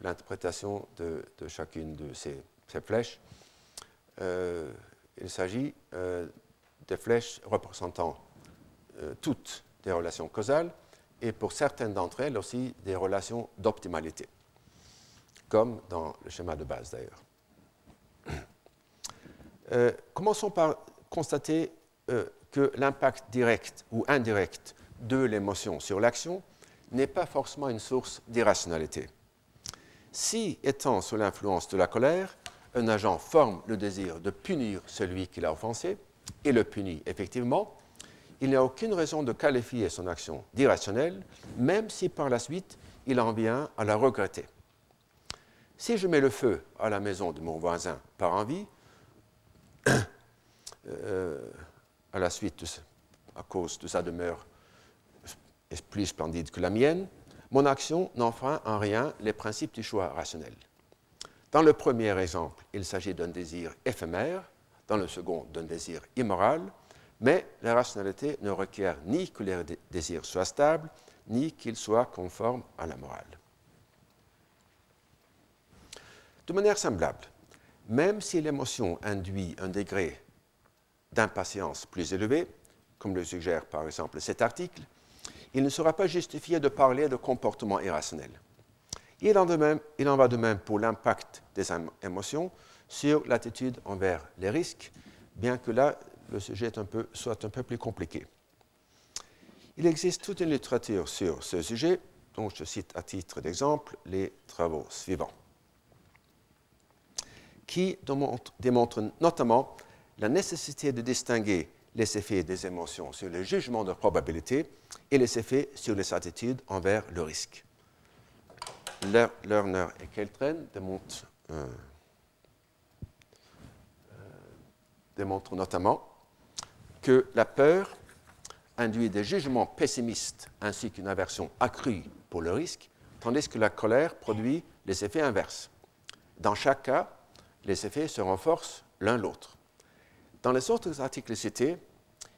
l'interprétation de, chacune de ces, flèches il s'agit euh, des flèches représentant euh, toutes des relations causales et pour certaines d'entre elles aussi des relations d'optimalité, comme dans le schéma de base d'ailleurs. Euh, commençons par constater que l'impact direct ou indirect de l'émotion sur l'action n'est pas forcément une source d'irrationalité. Si, étant sous l'influence de la colère, un agent forme le désir de punir celui qui l'a offensé et le punit effectivement, il n'y a aucune raison de qualifier son action d'irrationnelle, même si par la suite il en vient à la regretter. Si je mets le feu à la maison de mon voisin par envie, euh, à la suite, à cause de sa demeure plus splendide que la mienne, mon action n'enfreint en rien les principes du choix rationnel. Dans le premier exemple, il s'agit d'un désir éphémère, dans le second, d'un désir immoral, mais la rationalité ne requiert ni que les désirs soient stables, ni qu'ils soient conformes à la morale. De manière semblable, même si l'émotion induit un degré d'impatience plus élevé, comme le suggère par exemple cet article, il ne sera pas justifié de parler de comportement irrationnel. Il en, va de même pour l'impact des émotions sur l'attitude envers les risques, bien que là, le sujet soit un peu plus compliqué. Il existe toute une littérature sur ce sujet, dont je cite à titre d'exemple les travaux suivants, qui démontrent notamment la nécessité de distinguer les effets des émotions sur le jugement de probabilité et les effets sur les attitudes envers le risque. Lerner et Keltren démontrent, démontrent notamment que la peur induit des jugements pessimistes ainsi qu'une aversion accrue pour le risque, tandis que la colère produit les effets inverses. Dans chaque cas, les effets se renforcent l'un l'autre. Dans les autres articles cités,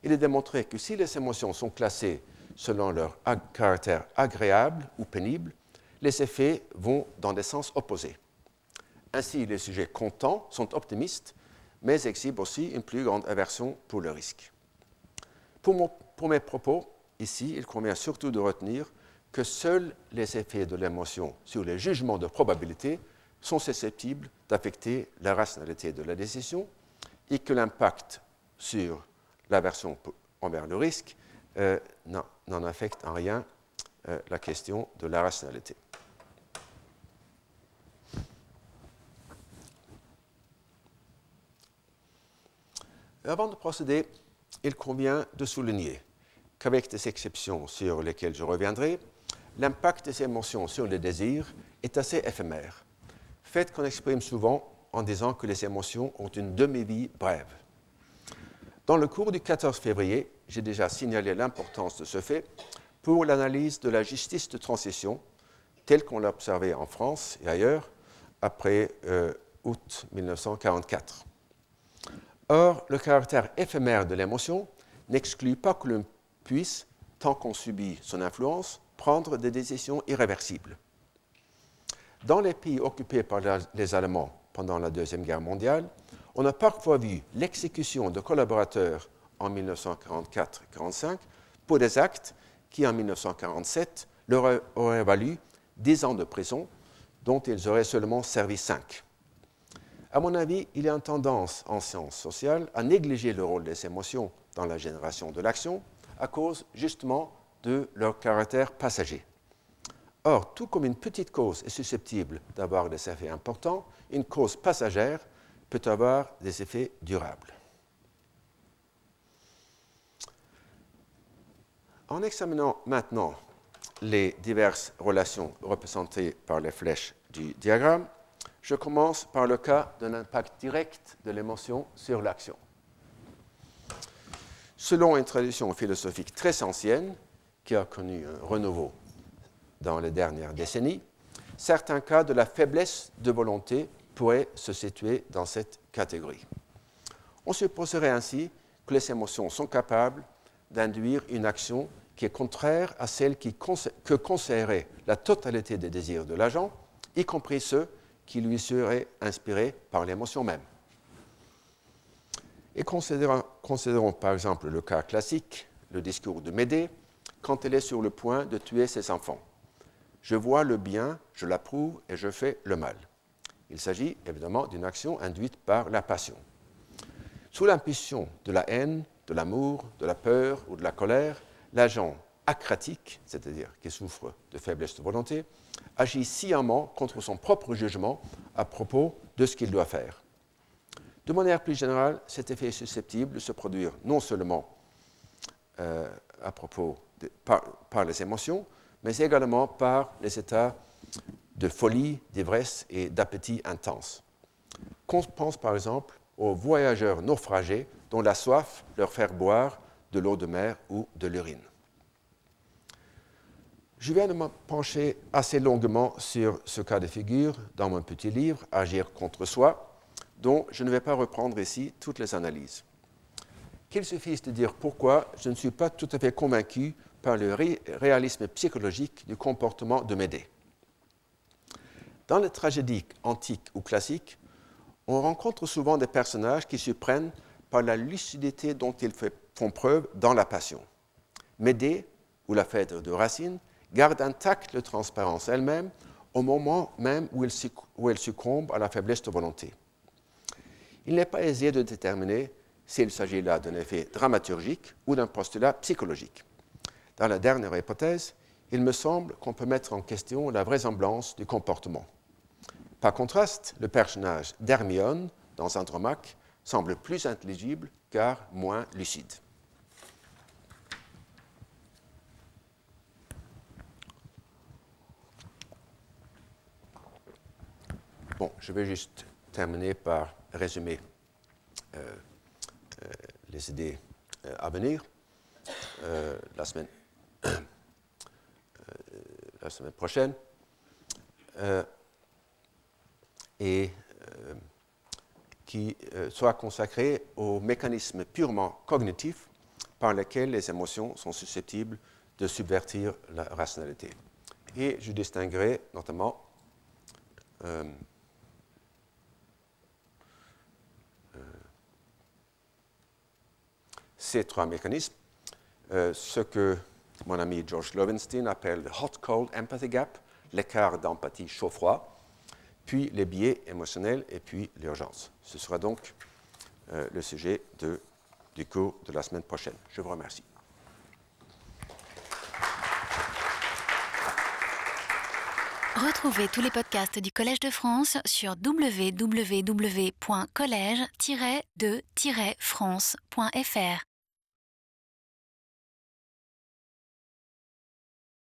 il est démontré que si les émotions sont classées selon leur caractère agréable ou pénible, les effets vont dans des sens opposés. Ainsi, les sujets contents sont optimistes, mais exhibent aussi une plus grande aversion pour le risque. Pour, pour mes propos, ici, il convient surtout de retenir que seuls les effets de l'émotion sur les jugements de probabilité sont susceptibles d'affecter la rationalité de la décision et que l'impact sur l'aversion envers le risque euh, n'en affecte en rien euh, la question de la rationalité. Avant de procéder, il convient de souligner qu'avec des exceptions sur lesquelles je reviendrai, l'impact des émotions sur le désir est assez éphémère, fait qu'on exprime souvent en disant que les émotions ont une demi-vie brève. Dans le cours du 14 février, j'ai déjà signalé l'importance de ce fait pour l'analyse de la justice de transition telle qu'on l'a observée en France et ailleurs après euh, août 1944. Or, le caractère éphémère de l'émotion n'exclut pas que l'on puisse, tant qu'on subit son influence, prendre des décisions irréversibles. Dans les pays occupés par les Allemands pendant la Deuxième Guerre mondiale, on a parfois vu l'exécution de collaborateurs en 1944-45 pour des actes qui, en 1947, leur auraient valu 10 ans de prison, dont ils auraient seulement servi 5. À mon avis, il y a une tendance en sciences sociales à négliger le rôle des émotions dans la génération de l'action à cause justement de leur caractère passager. Or, tout comme une petite cause est susceptible d'avoir des effets importants, une cause passagère peut avoir des effets durables. En examinant maintenant les diverses relations représentées par les flèches du diagramme, je commence par le cas d'un impact direct de l'émotion sur l'action. Selon une tradition philosophique très ancienne, qui a connu un renouveau dans les dernières décennies, certains cas de la faiblesse de volonté pourraient se situer dans cette catégorie. On supposerait ainsi que les émotions sont capables d'induire une action qui est contraire à celle qui que conseillerait la totalité des désirs de l'agent, y compris ceux qui lui serait inspiré par l'émotion même. Et considérons, par exemple le cas classique, le discours de Médée, quand elle est sur le point de tuer ses enfants. Je vois le bien, je l'approuve et je fais le mal. Il s'agit évidemment d'une action induite par la passion. Sous l'impulsion de la haine, de l'amour, de la peur ou de la colère, l'agent acratique, c'est-à-dire qui souffre de faiblesse de volonté, agit sciemment contre son propre jugement à propos de ce qu'il doit faire. De manière plus générale, cet effet est susceptible de se produire non seulement euh, à propos par, les émotions, mais également par les états de folie, d'ivresse et d'appétit intense. Qu'on pense par exemple aux voyageurs naufragés dont la soif leur fait boire de l'eau de mer ou de l'urine. Je viens de me pencher assez longuement sur ce cas de figure dans mon petit livre Agir contre soi, dont je ne vais pas reprendre ici toutes les analyses. Qu'il suffise de dire pourquoi je ne suis pas tout à fait convaincu par le réalisme psychologique du comportement de Médée. Dans les tragédies antiques ou classiques, on rencontre souvent des personnages qui se prennent par la lucidité dont ils font preuve dans la passion. Médée, ou la Phèdre de Racine, garde intacte la transparence elle-même au moment même où elle, succombe à la faiblesse de volonté. Il n'est pas aisé de déterminer s'il s'agit là d'un effet dramaturgique ou d'un postulat psychologique. Dans la dernière hypothèse, il me semble qu'on peut mettre en question la vraisemblance du comportement. Par contraste, le personnage d'Hermione dans Andromaque semble plus intelligible car moins lucide. Bon, je vais juste terminer par résumer euh, euh, les idées euh, à venir la semaine la semaine prochaine. et qui soit consacré aux mécanismes purement cognitifs par lesquels les émotions sont susceptibles de subvertir la rationalité. Et je distinguerai notamment euh, euh, ces trois mécanismes, euh, ce que mon ami George Lovenstein appelle le hot-cold empathy gap, l'écart d'empathie chaud-froid, puis les biais émotionnels et puis l'urgence. Ce sera donc le sujet du cours de la semaine prochaine. Je vous remercie. Retrouvez tous les podcasts du Collège de France sur www.collège-de-france.fr.